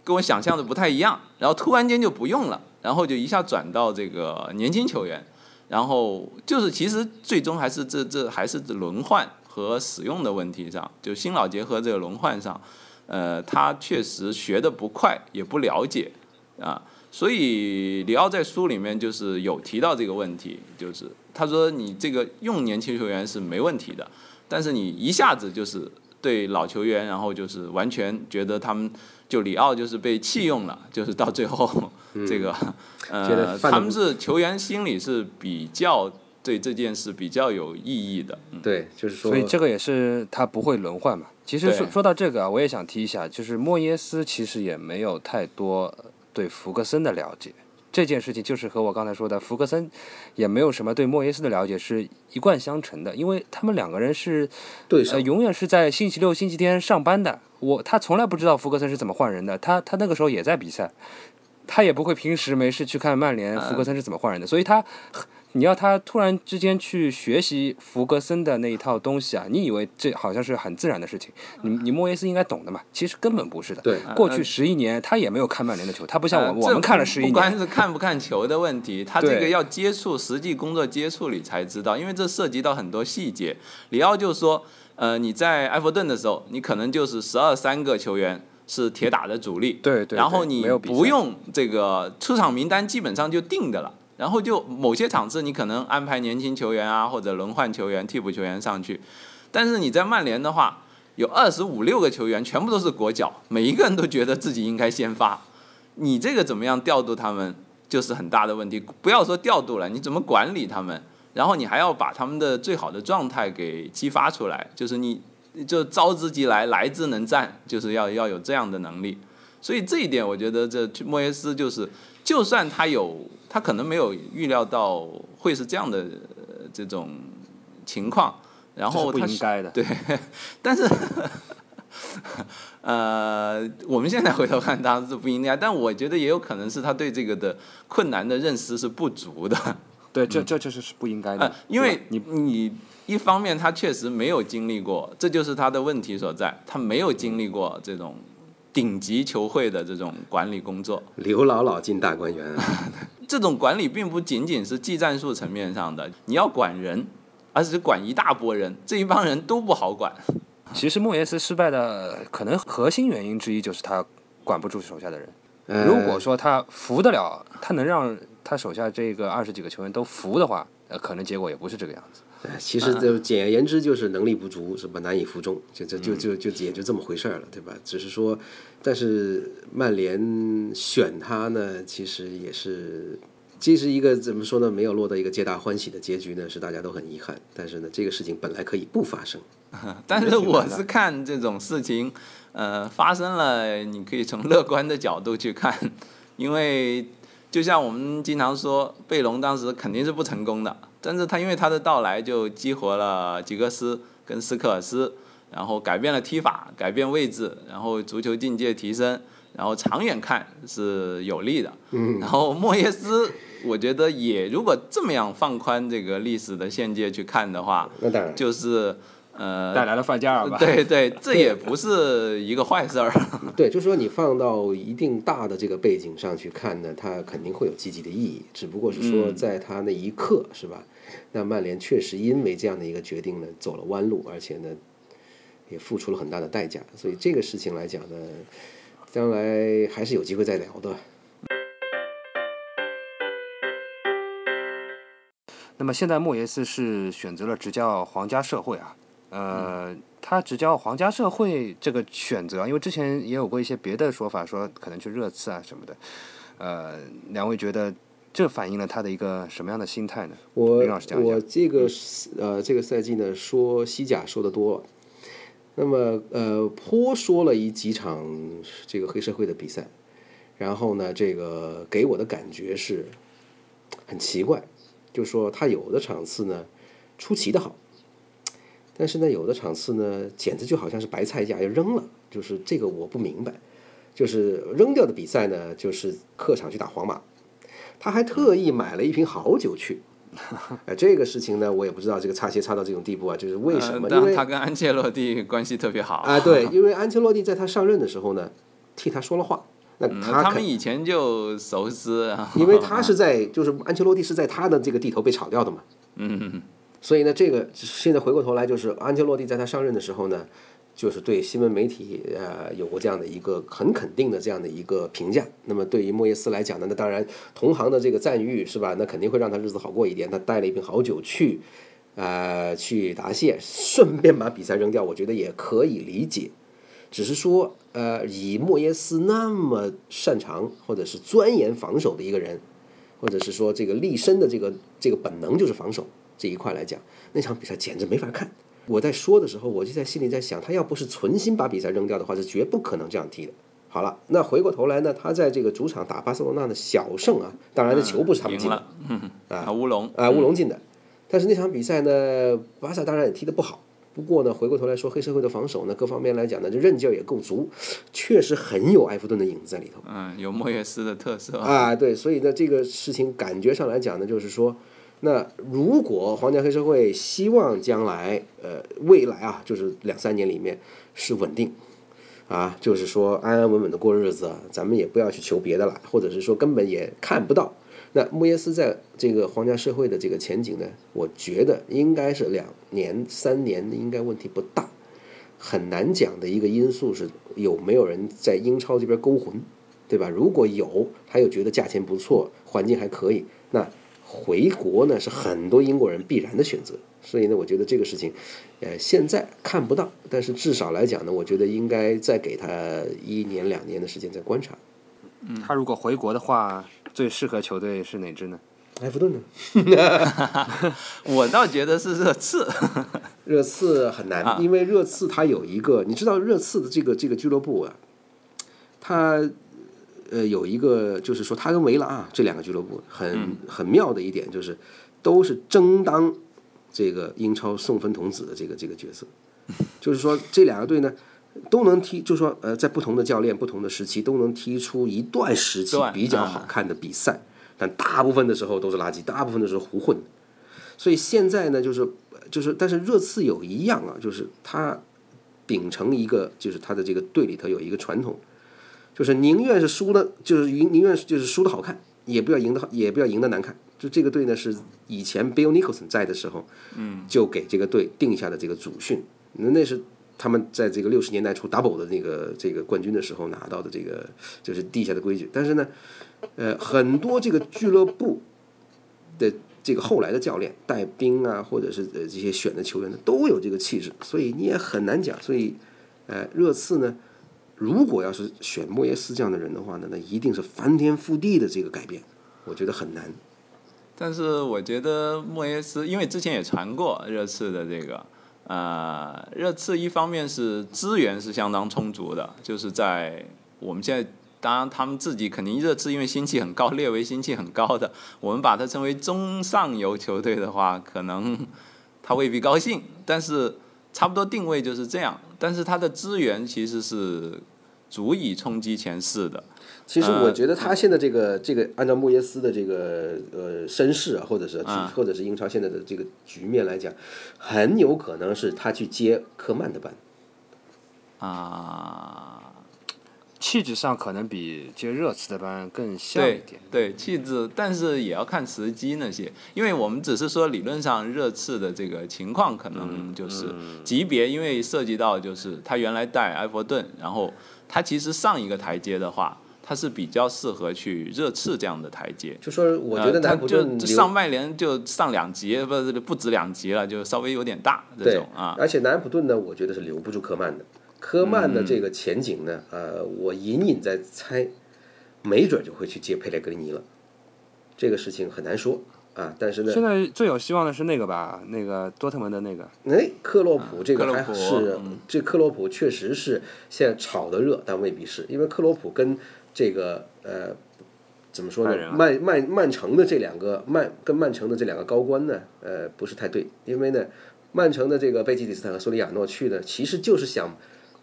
跟我想象的不太一样，然后突然间就不用了，然后就一下转到这个年轻球员，然后就是其实最终还是这这还是轮换和使用的问题上，就新老结合这个轮换上，呃，他确实学的不快，也不了解啊。所以里奥在书里面就是有提到这个问题，就是他说你这个用年轻球员是没问题的，但是你一下子就是对老球员，然后就是完全觉得他们就里奥就是被弃用了，就是到最后 *laughs* 这个、呃，他们是球员心里是比较对这件事比较有意义的，嗯，对，就是说，所以这个也是他不会轮换嘛。其实说说到这个啊，我也想提一下，就是莫耶斯其实也没有太多呃对福格森的了解。这件事情就是和我刚才说的，福格森也没有什么对莫耶斯的了解是一贯相承的，因为他们两个人是对呃永远是在星期六、星期天上班的。我他从来不知道福格森是怎么换人的，他他那个时候也在比赛，他也不会平时没事去看曼联福格森是怎么换人的，所以他你要他突然之间去学习福格森的那一套东西啊，你以为这好像是很自然的事情，你你莫耶斯应该懂的嘛，其实根本不是的。对过去十一年他也没有看曼联的球，他不像我我们看了十一年不光年，是看不看球的问题，他这个要接触实际工作接触里才知道，因为这涉及到很多细节。里奥就说，呃，你在埃弗顿的时候，你可能就是十二三个球员是铁打的主力，对对对然后你不用这个出场名单基本上就定的了。然后就某些场次你可能安排年轻球员啊，或者轮换球员、替补球员上去，但是你在曼联的话，有二十五六个球员全部都是国脚，每一个人都觉得自己应该先发，你这个怎么样调度他们，就是很大的问题。不要说调度了，你怎么管理他们？然后你还要把他们的最好的状态给激发出来，就是你就招之即来，来之能战，就是要要有这样的能力。所以这一点，我觉得这莫耶斯就是就算他有，他可能没有预料到会是这样的呃这种情况，然后他应该的。对，*laughs* 但是，*laughs* 呃，我们现在回头看当然是不应该，但我觉得也有可能是他对这个的困难的认识是不足的。*laughs* 对，这这这是是不应该的呃，，因为你你一方面他确实没有经历过，这就是他的问题所在，他没有经历过这种顶级球会的这种管理工作。刘姥姥进大观园啊，*laughs* 这种管理并不仅仅是技战术层面上的，你要管人，而是管一大波人，这一帮人都不好管。*laughs* 其实莫耶斯失败的可能核心原因之一就是他管不住手下的人。呃如果说他服得了，他能让他手下这个二十几个球员都服的话，呃，可能结果也不是这个样子。哎其实就简而言之就是能力不足，是吧？难以服众，就就嗯就就就也就这么回事儿了，对吧？只是说，但是曼联选他呢，其实也是。其实一个怎么说呢，没有落到一个皆大欢喜的结局呢，是大家都很遗憾。但是呢，这个事情本来可以不发生。*laughs* 但是我是看这种事情，呃，发生了，你可以从 *laughs* 乐观的角度去看，因为就像我们经常说，贝隆当时肯定是不成功的，但是他因为他的到来就激活了吉格斯跟斯科尔斯，然后改变了踢法，改变位置，然后足球境界提升，然后长远看是有利的。嗯，然后莫耶斯。我觉得也，如果这么样放宽这个历史的限界去看的话，那当然，就是呃，带来了范加尔吧？对对，*laughs* 这也不是一个坏事儿。*laughs* 对，就是说你放到一定大的这个背景上去看呢，它肯定会有积极的意义。只不过是说，嗯在他那一刻，是吧？那曼联确实因为这样的一个决定呢，走了弯路，而且呢，也付出了很大的代价。所以这个事情来讲呢，将来还是有机会再聊的。那么现在莫耶斯是选择了执教皇家社会啊，呃，他执教皇家社会这个选择，因为之前也有过一些别的说法，说可能去热刺啊什么的，呃，两位觉得这反映了他的一个什么样的心态呢？我林老师讲我这个呃这个赛季呢说西甲说的多，那么呃颇说了一几场这个黑社会的比赛，然后呢这个给我的感觉是很奇怪，就说他有的场次呢出奇的好，但是呢有的场次呢简直就好像是白菜价要扔了，就是这个我不明白，就是扔掉的比赛呢就是客场去打皇马。他还特意买了一瓶好酒去。*laughs* 哎，这个事情呢，我也不知道这个差鞋差到这种地步啊，就是为什么？因为他跟安切洛蒂关系特别好啊，对，因为安切洛蒂在他上任的时候呢，替他说了话，那嗯他们以前就熟知，因为他 *laughs* 是在就是安切洛蒂是在他的这个地头被炒掉的嘛，嗯，所以呢，这个现在回过头来就是安切洛蒂在他上任的时候呢，就是对新闻媒体呃有过这样的一个很肯定的这样的一个评价。那么对于莫耶斯来讲呢，那当然同行的这个赞誉是吧？那肯定会让他日子好过一点。他带了一瓶好酒去，呃，去答谢，顺便把比赛扔掉，我觉得也可以理解。只是说，呃，以莫耶斯那么擅长或者是钻研防守的一个人，或者是说这个立身的这个这个本能就是防守这一块来讲，那场比赛简直没法看。我在说的时候，我就在心里在想，他要不是存心把比赛扔掉的话，是绝不可能这样踢的。好了，那回过头来呢，他在这个主场打巴塞罗那的小胜啊，当然这球不是他们进的啊，乌龙啊，乌龙进的。但是那场比赛呢，巴萨当然也踢得不好。不过呢，回过头来说，黑社会的防守呢，各方面来讲呢，就韧劲儿也够足，确实很有埃弗顿的影子在里头。嗯，有莫耶斯的特色，啊，对，所以呢，这个事情感觉上来讲呢，就是说，那如果皇家黑社会希望将来，呃，未来啊，就是两三年里面是稳定，啊，就是说安安稳稳的过日子，咱们也不要去求别的了，或者是说根本也看不到。那穆耶斯在这个皇家社会的这个前景呢，我觉得应该是两年、三年，应该问题不大。很难讲的一个因素是有没有人在英超这边勾魂，对吧？如果有，他又觉得价钱不错，环境还可以，那回国呢是很多英国人必然的选择。所以呢，我觉得这个事情，呃，现在看不到，但是至少来讲呢，我觉得应该再给他一年两年的时间再观察。他如果回国的话，最适合球队是哪支呢？埃弗顿呢？*laughs* 我倒觉得是热刺，*laughs* 热刺很难，啊因为热刺它有一个，你知道热刺的这个这个俱乐部啊，它呃有一个就是说他跟维拉啊这两个俱乐部很很妙的一点就是都是争当这个英超送分童子的这个这个角色，*laughs* 就是说这两个队呢。都能踢，就是说，呃，在不同的教练、不同的时期，都能踢出一段时期比较好看的比赛，但大部分的时候都是垃圾，大部分的时候胡混。所以现在呢，就是就是，但是热刺有一样啊，就是他秉承一个，就是他的这个队里头有一个传统，就是宁愿是输的，就是宁宁愿就是输的好看，也不要赢的好，也不要赢的难看。就这个队呢，是以前 Bill Nicholson 在的时候，嗯，就给这个队定下的这个祖训，那那是。他们在这个六十年代初 double 的那个这个冠军的时候拿到的这个就是地下的规矩，但是呢，呃，很多这个俱乐部的这个后来的教练带兵啊，或者是呃这些选的球员呢，都有这个气质，所以你也很难讲。所以，呃，热刺呢，如果要是选莫耶斯这样的人的话呢，那一定是翻天覆地的这个改变，我觉得很难。但是我觉得莫耶斯，因为之前也传过热刺的这个。呃，热刺一方面是资源是相当充足的，就是在我们现在，当然他们自己肯定热刺因为心气很高，列为心气很高的，我们把它称为中上游球队的话，可能他未必高兴，但是差不多定位就是这样，但是他的资源其实是足以冲击前四的。其实我觉得他现在这个这个，按照莫耶斯的这个呃身世啊，或者是或者是英超现在的这个局面来讲，很有可能是他去接科曼的班。啊，气质上可能比接热刺的班更像一点。对气质，但是也要看时机那些，因为我们只是说理论上热刺的这个情况可能就是级别，因为涉及到就是他原来带埃弗顿，然后他其实上一个台阶的话。他是比较适合去热刺这样的台阶，就说我觉得南普顿上曼联就上两级，不是不止两级了，就稍微有点大这种啊。而且南普顿呢，我觉得是留不住科曼的。科曼的这个前景呢，呃，我隐隐在猜，没准就会去接佩雷格里尼了。这个事情很难说啊，但是呢，现在最有希望的是那个吧，那个多特蒙的那个。哎，克洛普这个还是这克洛普确实是现在炒的热，但未必是因为克洛普跟。这个呃，怎么说呢？曼曼曼城的这两个曼跟曼城的这两个高官呢，呃，不是太对，因为呢，曼城的这个贝基蒂斯坦和苏里亚诺去呢，其实就是想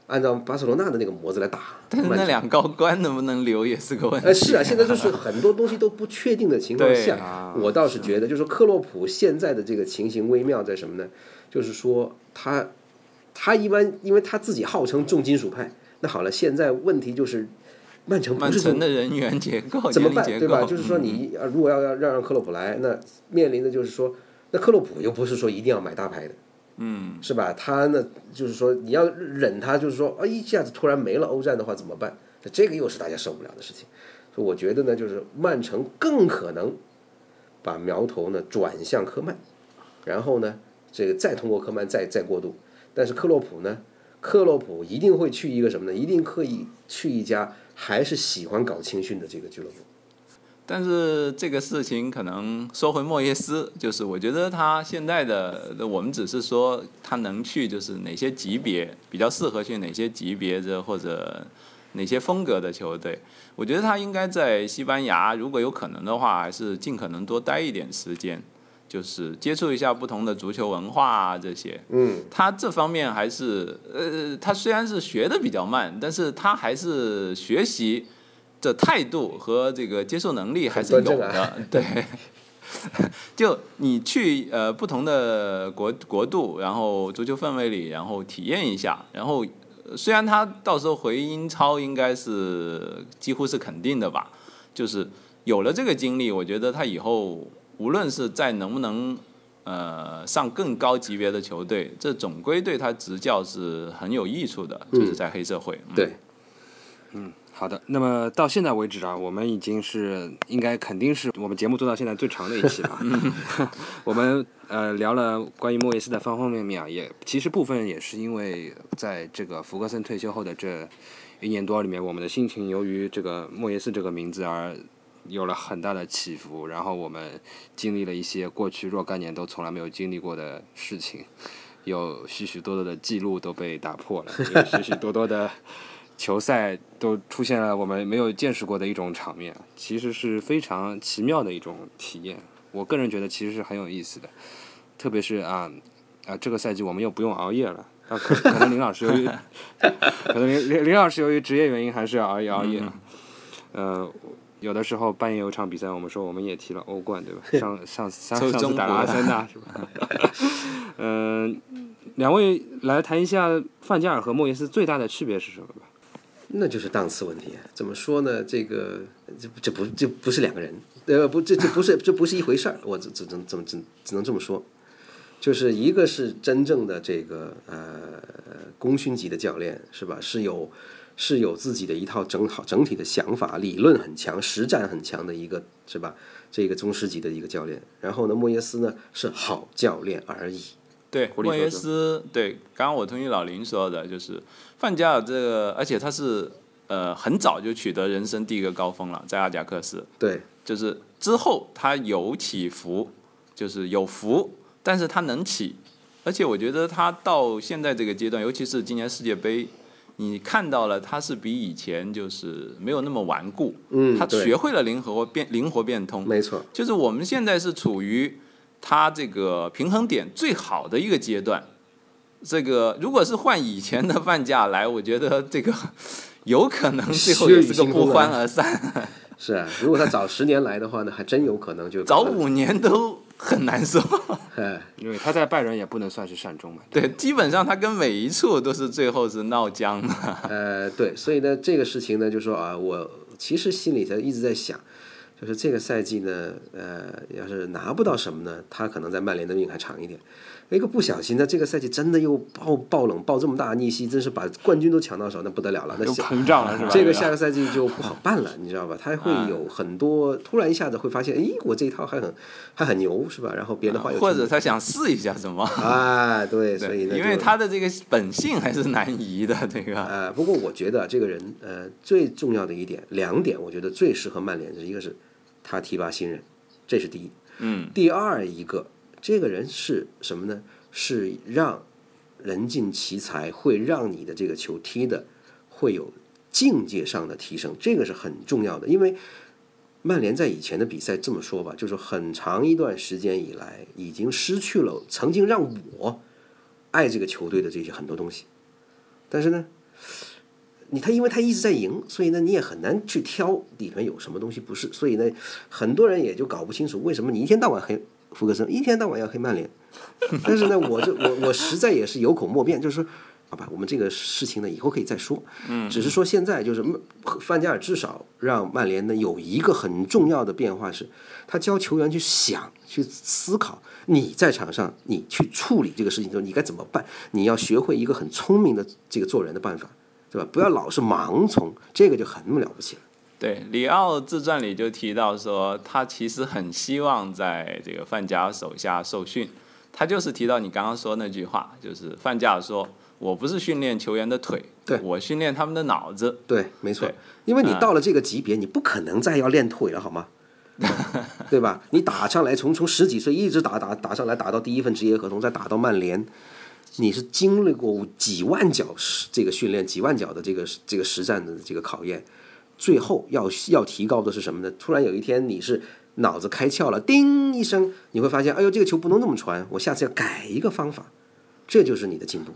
按照巴塞罗那的那个模子来打。但是那两高官能不能留也是个问题。呃，是啊，现在就是很多东西都不确定的情况下，我倒是觉得，就是克洛普现在的这个情形微妙在什么呢？就是说他他一般，因为他自己号称重金属派，那好了，现在问题就是。曼城曼城的人员结构 *laughs* 怎么办？对吧？就是说，你如果要要让让克洛普来，那面临的就是说，那克洛普又不是说一定要买大牌的，嗯，是吧？他呢，就是说你要忍他，就是说啊，一下子突然没了欧战的话怎么办？那这个又是大家受不了的事情。所以我觉得呢，就是曼城更可能把苗头呢转向科曼，然后呢，这个再通过科曼再再过渡。但是克洛普呢，克洛普一定会去一个什么呢？一定可以去一家。还是喜欢搞青训的这个俱乐部，但是这个事情可能说回莫耶斯，就是我觉得他现在的，我们只是说他能去就是哪些级别比较适合去哪些级别的或者哪些风格的球队，我觉得他应该在西班牙，如果有可能的话，还是尽可能多待一点时间。就是接触一下不同的足球文化啊，这些，嗯，他这方面还是，呃，他虽然是学的比较慢，但是他还是学习的态度和这个接受能力还是有的，对。*laughs* 就你去呃不同的国国度，然后足球氛围里，然后体验一下，然后虽然他到时候回英超应该是几乎是肯定的吧，就是有了这个经历，我觉得他以后。无论是在能不能，呃，上更高级别的球队，这总归对他执教是很有益处的。就是在黑社会。对，嗯，好的。那么到现在为止啊，我们已经是应该肯定是我们节目做到现在最长的一期了。*laughs* *laughs* 我们呃聊了关于莫耶斯的方方面面啊，也其实部分也是因为在这个福格森退休后的这一年多里面，我们的心情由于这个莫耶斯这个名字而。有了很大的起伏，然后我们经历了一些过去若干年都从来没有经历过的事情，有许许多多的记录都被打破了，有许许多多的球赛都出现了我们没有见识过的一种场面，其实是非常奇妙的一种体验。我个人觉得其实是很有意思的，特别是啊啊这个赛季我们又不用熬夜了，啊 *laughs* 可可能林老师由于可能林林林老师由于职业原因还是要熬夜熬夜，呃。有的时候半夜有场比赛，我们说我们也踢了欧冠，对吧？*laughs* 上上上上次打了阿森纳，*laughs* 是吧？嗯，两位来谈一下范加尔和莫耶斯最大的区别是什么吧？那就是档次问题。怎么说呢？这个这这不这不是两个人，呃，不，这这不是这不是一回事儿。我只只能怎么只只能这么说，就是一个是真正的这个呃功勋级的教练，是吧？是有。是有自己的一套整好整体的想法，理论很强，实战很强的一个是吧？这个宗师级的一个教练。然后呢，莫耶斯呢是好教练而已。对，莫耶斯对，刚刚我同意老林说的，就是范加尔这个，而且他是呃很早就取得人生第一个高峰了，在阿贾克斯。对，就是之后他有起伏，就是有伏，但是他能起，而且我觉得他到现在这个阶段，尤其是今年世界杯。你看到了，他是比以前就是没有那么顽固，嗯，他学会了灵活变灵活变通，没错，就是我们现在是处于他这个平衡点最好的一个阶段。这个如果是换以前的范价来，我觉得这个有可能最后也是个不欢而散。*laughs* 是啊，如果他早十年来的话呢，还真有可能就早五年都。很难受，*laughs* 因为他在拜仁也不能算是善终嘛。对，基本上他跟每一处都是最后是闹僵的。呃，对，所以呢，这个事情呢，就说啊，我其实心里头一直在想，就是这个赛季呢，呃，要是拿不到什么呢，他可能在曼联的命还长一点。一个不小心那，这个赛季真的又爆爆冷，爆这么大逆袭，真是把冠军都抢到手，那不得了了，那膨胀了是吧？这个下个赛季就不好办了，你知道吧？*laughs* 他会有很多突然一下子会发现，哎，我这一套还很还很牛，是吧？然后别的话又或者他想试一下什么？*laughs* 啊，对，所以呢，因为他的这个本性还是难移的，这个。呃，不过我觉得这个人，呃，最重要的一点，两点，我觉得最适合曼联的一个是，他提拔新人，这是第一。嗯。第二一个，这个人是什么呢？是让人尽其才，会让你的这个球踢的会有境界上的提升，这个是很重要的。因为曼联在以前的比赛这么说吧，就是很长一段时间以来，已经失去了曾经让我爱这个球队的这些很多东西。但是呢，你他因为他一直在赢，所以呢，你也很难去挑里面有什么东西不是。所以呢，很多人也就搞不清楚为什么你一天到晚黑福格森，一天到晚要黑曼联。*laughs* 但是呢，我这我我实在也是有口莫辩，就是说，好吧，我们这个事情呢，以后可以再说。嗯，只是说现在就是范加尔至少让曼联呢有一个很重要的变化是，他教球员去想、去思考，你在场上你去处理这个事情的时候，你该怎么办？你要学会一个很聪明的这个做人的办法，对吧？不要老是盲从，这个就很了不起了。对，里奥自传里就提到说，他其实很希望在这个范加尔手下受训。他就是提到你刚刚说那句话，就是范加尔说：“我不是训练球员的腿，对我训练他们的脑子。”对，没错，因为你到了这个级别，你不可能再要练腿了，好吗？*laughs* 对吧？你打上来，从从十几岁一直打打打上来，打到第一份职业合同，再打到曼联，你是经历过几万脚这个训练，几万脚的这个这个实战的这个考验，最后要要提高的是什么呢？突然有一天你是。脑子开窍了，叮一声，你会发现，哎呦，这个球不能那么传，我下次要改一个方法，这就是你的进步。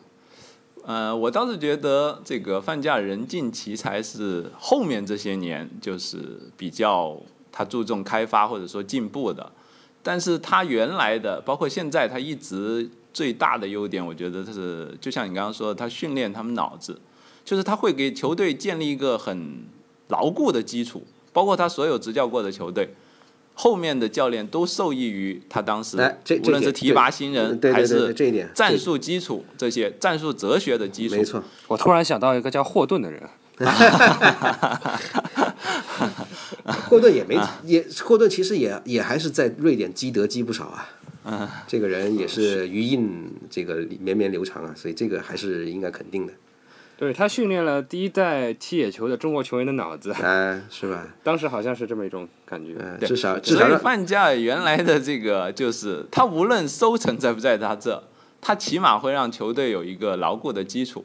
呃，我倒是觉得这个范加人尽其才是后面这些年就是比较他注重开发或者说进步的，但是他原来的包括现在他一直最大的优点，我觉得是就像你刚刚说的，他训练他们脑子，就是他会给球队建立一个很牢固的基础，包括他所有执教过的球队。后面的教练都受益于他当时，无论是提拔新人还是战术基础这些战术哲学的基础。没错，*laughs* 我突然想到一个叫霍顿的人。*laughs* *laughs* 霍顿也没也，霍顿其实也也还是在瑞典积德积不少啊。嗯，这个人也是余韵这个绵绵流长啊，所以这个还是应该肯定的。对他训练了第一代踢野球的中国球员的脑子，哎，是吧？*laughs* 当时好像是这么一种感觉，至少至少。所以范加尔原来的这个就是，他无论收成在不在他这，他起码会让球队有一个牢固的基础。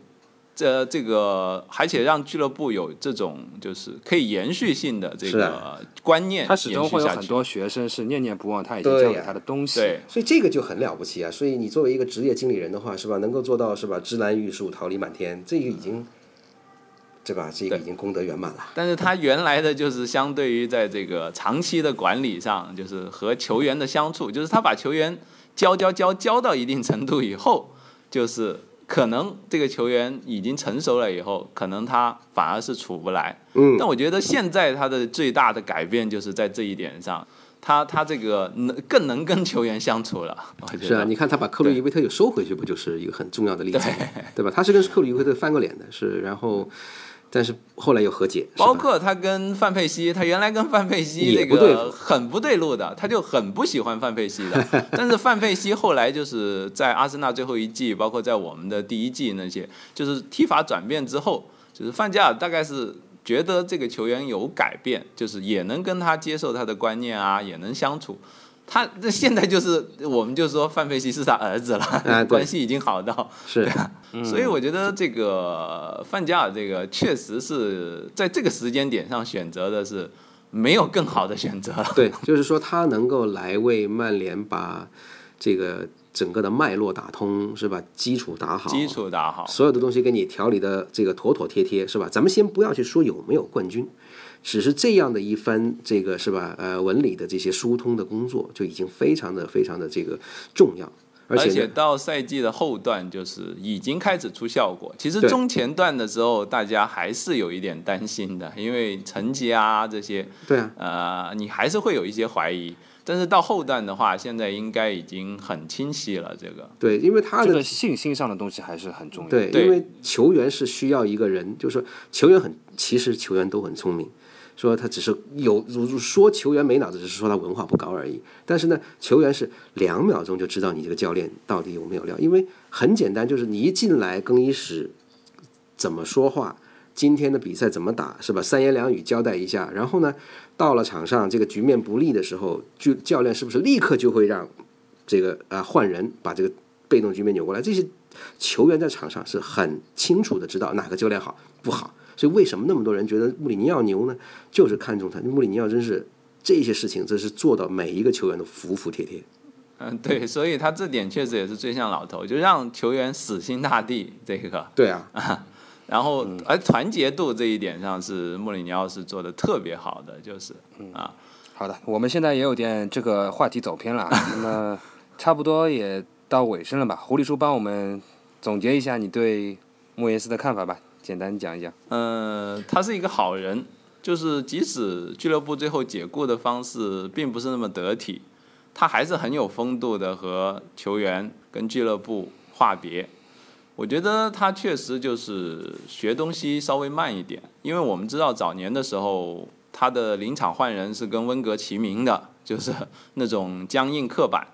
这这个，而且让俱乐部有这种就是可以延续性的这个观念，他始终会有很。多学生是念念不忘他已经教给他的东西。对，所以这个就很了不起啊！所以你作为一个职业经理人的话，是吧？能够做到是吧？芝兰玉树，桃李满天，这个已经，对吧？这个已经功德圆满了。但是他原来的就是相对于在这个长期的管理上，就是和球员的相处，就是他把球员教教教教到一定程度以后，就是可能这个球员已经成熟了以后，可能他反而是处不来。嗯，但我觉得现在他的最大的改变就是在这一点上，他他这个能更能跟球员相处了。我觉得是啊，你看他把克鲁伊维特又收回去，不就是一个很重要的例子吗？对吧？他是跟克鲁伊维特翻过脸的，是，然后，但是后来又和解，包括他跟范佩西，他原来跟范佩西这也不对付个很不对路的，他就很不喜欢范佩西的。*laughs* 但是范佩西后来就是在阿森纳最后一季，包括在我们的第一季那些，就是踢法转变之后，就是范加尔大概是觉得这个球员有改变，就是也能跟他接受他的观念啊，也能相处。他这现在就是我们就说范佩西是他儿子了，啊 *laughs* 关系已经好到是，所以我觉得这个范加尔这个确实是在这个时间点上选择的是没有更好的选择了。对，就是说他能够来为曼联把这个整个的脉络打通，是吧？基础打好，基础打好，所有的东西给你调理的这个妥妥帖帖，是吧？咱们先不要去说有没有冠军，只是这样的一番这个是吧？呃，文理的这些疏通的工作就已经非常的非常的这个重要，而且呢，到赛季的后段就是已经开始出效果。其实中前段的时候，大家还是有一点担心的，因为成绩啊这些，对啊，呃，你还是会有一些怀疑。但是到后段的话，现在应该已经很清晰了。这个对，因为他的这个信心上的东西还是很重要。对，对因为球员是需要一个人，就是说球员很，其实球员都很聪明，说他只是有如说球员没脑子，只是说他文化不高而已。但是呢，球员是两秒钟就知道你这个教练到底有没有料，因为很简单，就是你一进来更衣室怎么说话。今天的比赛怎么打是吧？三言两语交代一下，然后呢，到了场上这个局面不利的时候，就教练是不是立刻就会让这个啊换人把这个被动局面扭过来？这些球员在场上是很清楚的知道哪个教练好不好，所以为什么那么多人觉得穆里尼奥牛呢？就是看中他。穆里尼奥真是这些事情，这是做到每一个球员都服服帖帖。嗯，对，所以他这点确实也是最像老头，就让球员死心塌地这个。对啊，*laughs* 然后，而团结度这一点上是穆里尼奥是做的特别好的，就是啊，好的，我们现在也有点这个话题走偏了，啊，*laughs* 那么差不多也到尾声了吧？狐狸叔帮我们总结一下你对莫耶斯的看法吧，简单讲一讲。呃，他是一个好人，就是即使俱乐部最后解雇的方式并不是那么得体，他还是很有风度的和球员跟俱乐部话别。我觉得他确实就是学东西稍微慢一点，因为我们知道早年的时候他的临场换人是跟温格齐名的，就是那种僵硬刻板，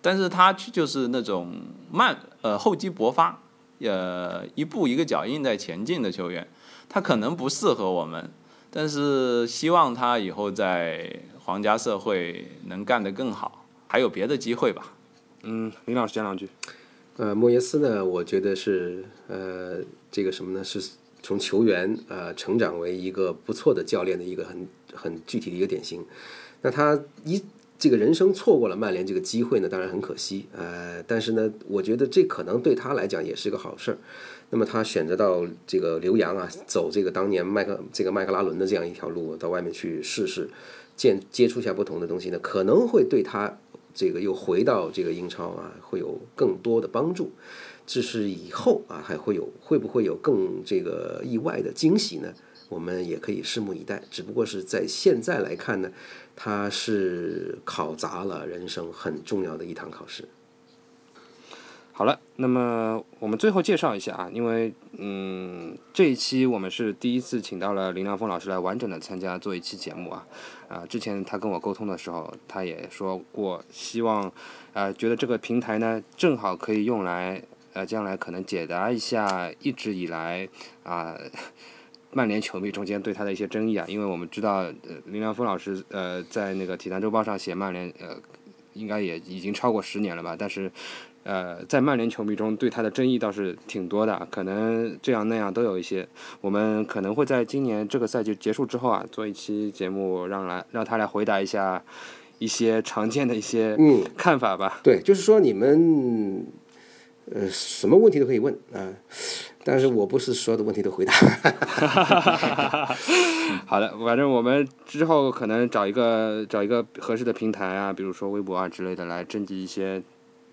但是他就是那种慢呃厚积薄发，呃一步一个脚印在前进的球员，他可能不适合我们，但是希望他以后在皇家社会能干得更好，还有别的机会吧。嗯，林老师讲两句。呃，莫耶斯呢，我觉得是呃，这个什么呢？是从球员呃成长为一个不错的教练的一个很很具体的一个典型。那他一这个人生错过了曼联这个机会呢，当然很可惜。呃，但是呢，我觉得这可能对他来讲也是个好事儿。那么他选择到这个留洋啊，走这个当年麦克这个麦克拉伦的这样一条路，到外面去试试，见接触一下不同的东西呢，可能会对他。这个又回到这个英超啊，会有更多的帮助。这是以后啊，还会有会不会有更这个意外的惊喜呢？我们也可以拭目以待。只不过是在现在来看呢，它是考砸了人生很重要的一堂考试。好了，那么我们最后介绍一下啊，因为嗯，这一期我们是第一次请到了林良锋老师来完整的参加做一期节目啊。啊，之前他跟我沟通的时候，他也说过，希望，呃，觉得这个平台呢，正好可以用来，呃，将来可能解答一下一直以来啊，曼联球迷中间对他的一些争议啊，因为我们知道，呃，林良锋老师，呃，在那个《体坛周报》上写曼联，呃，应该也已经超过十年了吧，但是呃，在曼联球迷中对他的争议倒是挺多的，可能这样那样都有一些。我们可能会在今年这个赛季结束之后啊，做一期节目，让来让他来回答一下一些常见的一些嗯看法吧。对，就是说你们呃什么问题都可以问啊、但是我不是所有的问题都回答。*laughs* 好的，反正我们之后可能找一个找一个合适的平台啊，比如说微博啊之类的，来征集一些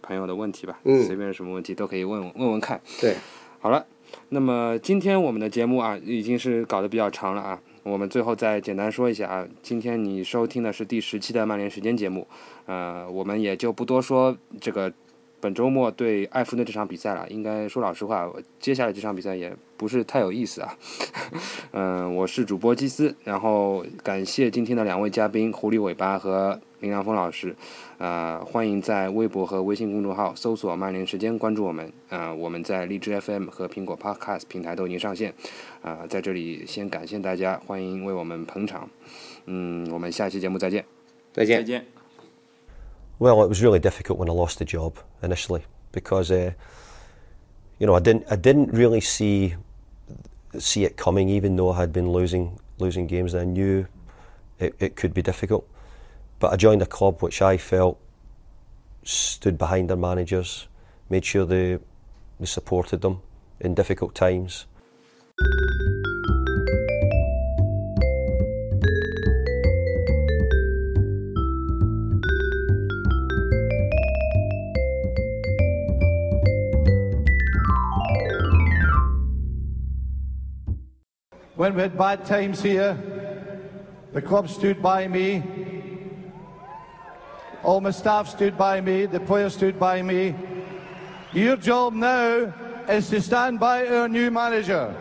朋友的问题吧。嗯随便什么问题都可以问问问问看。对，好了，那么今天我们的节目啊，已经是搞得比较长了啊。我们最后再简单说一下啊，今天你收听的是第十期的曼联时间节目，呃，我们也就不多说这个本周末对埃弗顿这场比赛了。应该说老实话，我接下来这场比赛也不是太有意思啊。*laughs* 嗯、我是主播基斯，然后感谢今天的两位嘉宾狐狸尾巴和林良峰老师。呃，欢迎在微博和微信公众号搜索“曼联时间”关注我们。呃，我们在荔枝 FM 和苹果 Podcast 平台都已经上线。啊、在这里先感谢大家，欢迎为我们捧场。嗯，我们下期节目再见。再见再。见。Well, it was really difficult when I lost the job initially because, uh, you know, I didn't I didn't really see see it coming, even though I had been losing losing games. I knew it, it could be difficult, but I joined a club which I felt stood behind their managers, made sure they they supported them in difficult times. When we had bad times here, the club stood by me. All my staff stood by me. The players stood by me. Your job now is to stand by our new manager.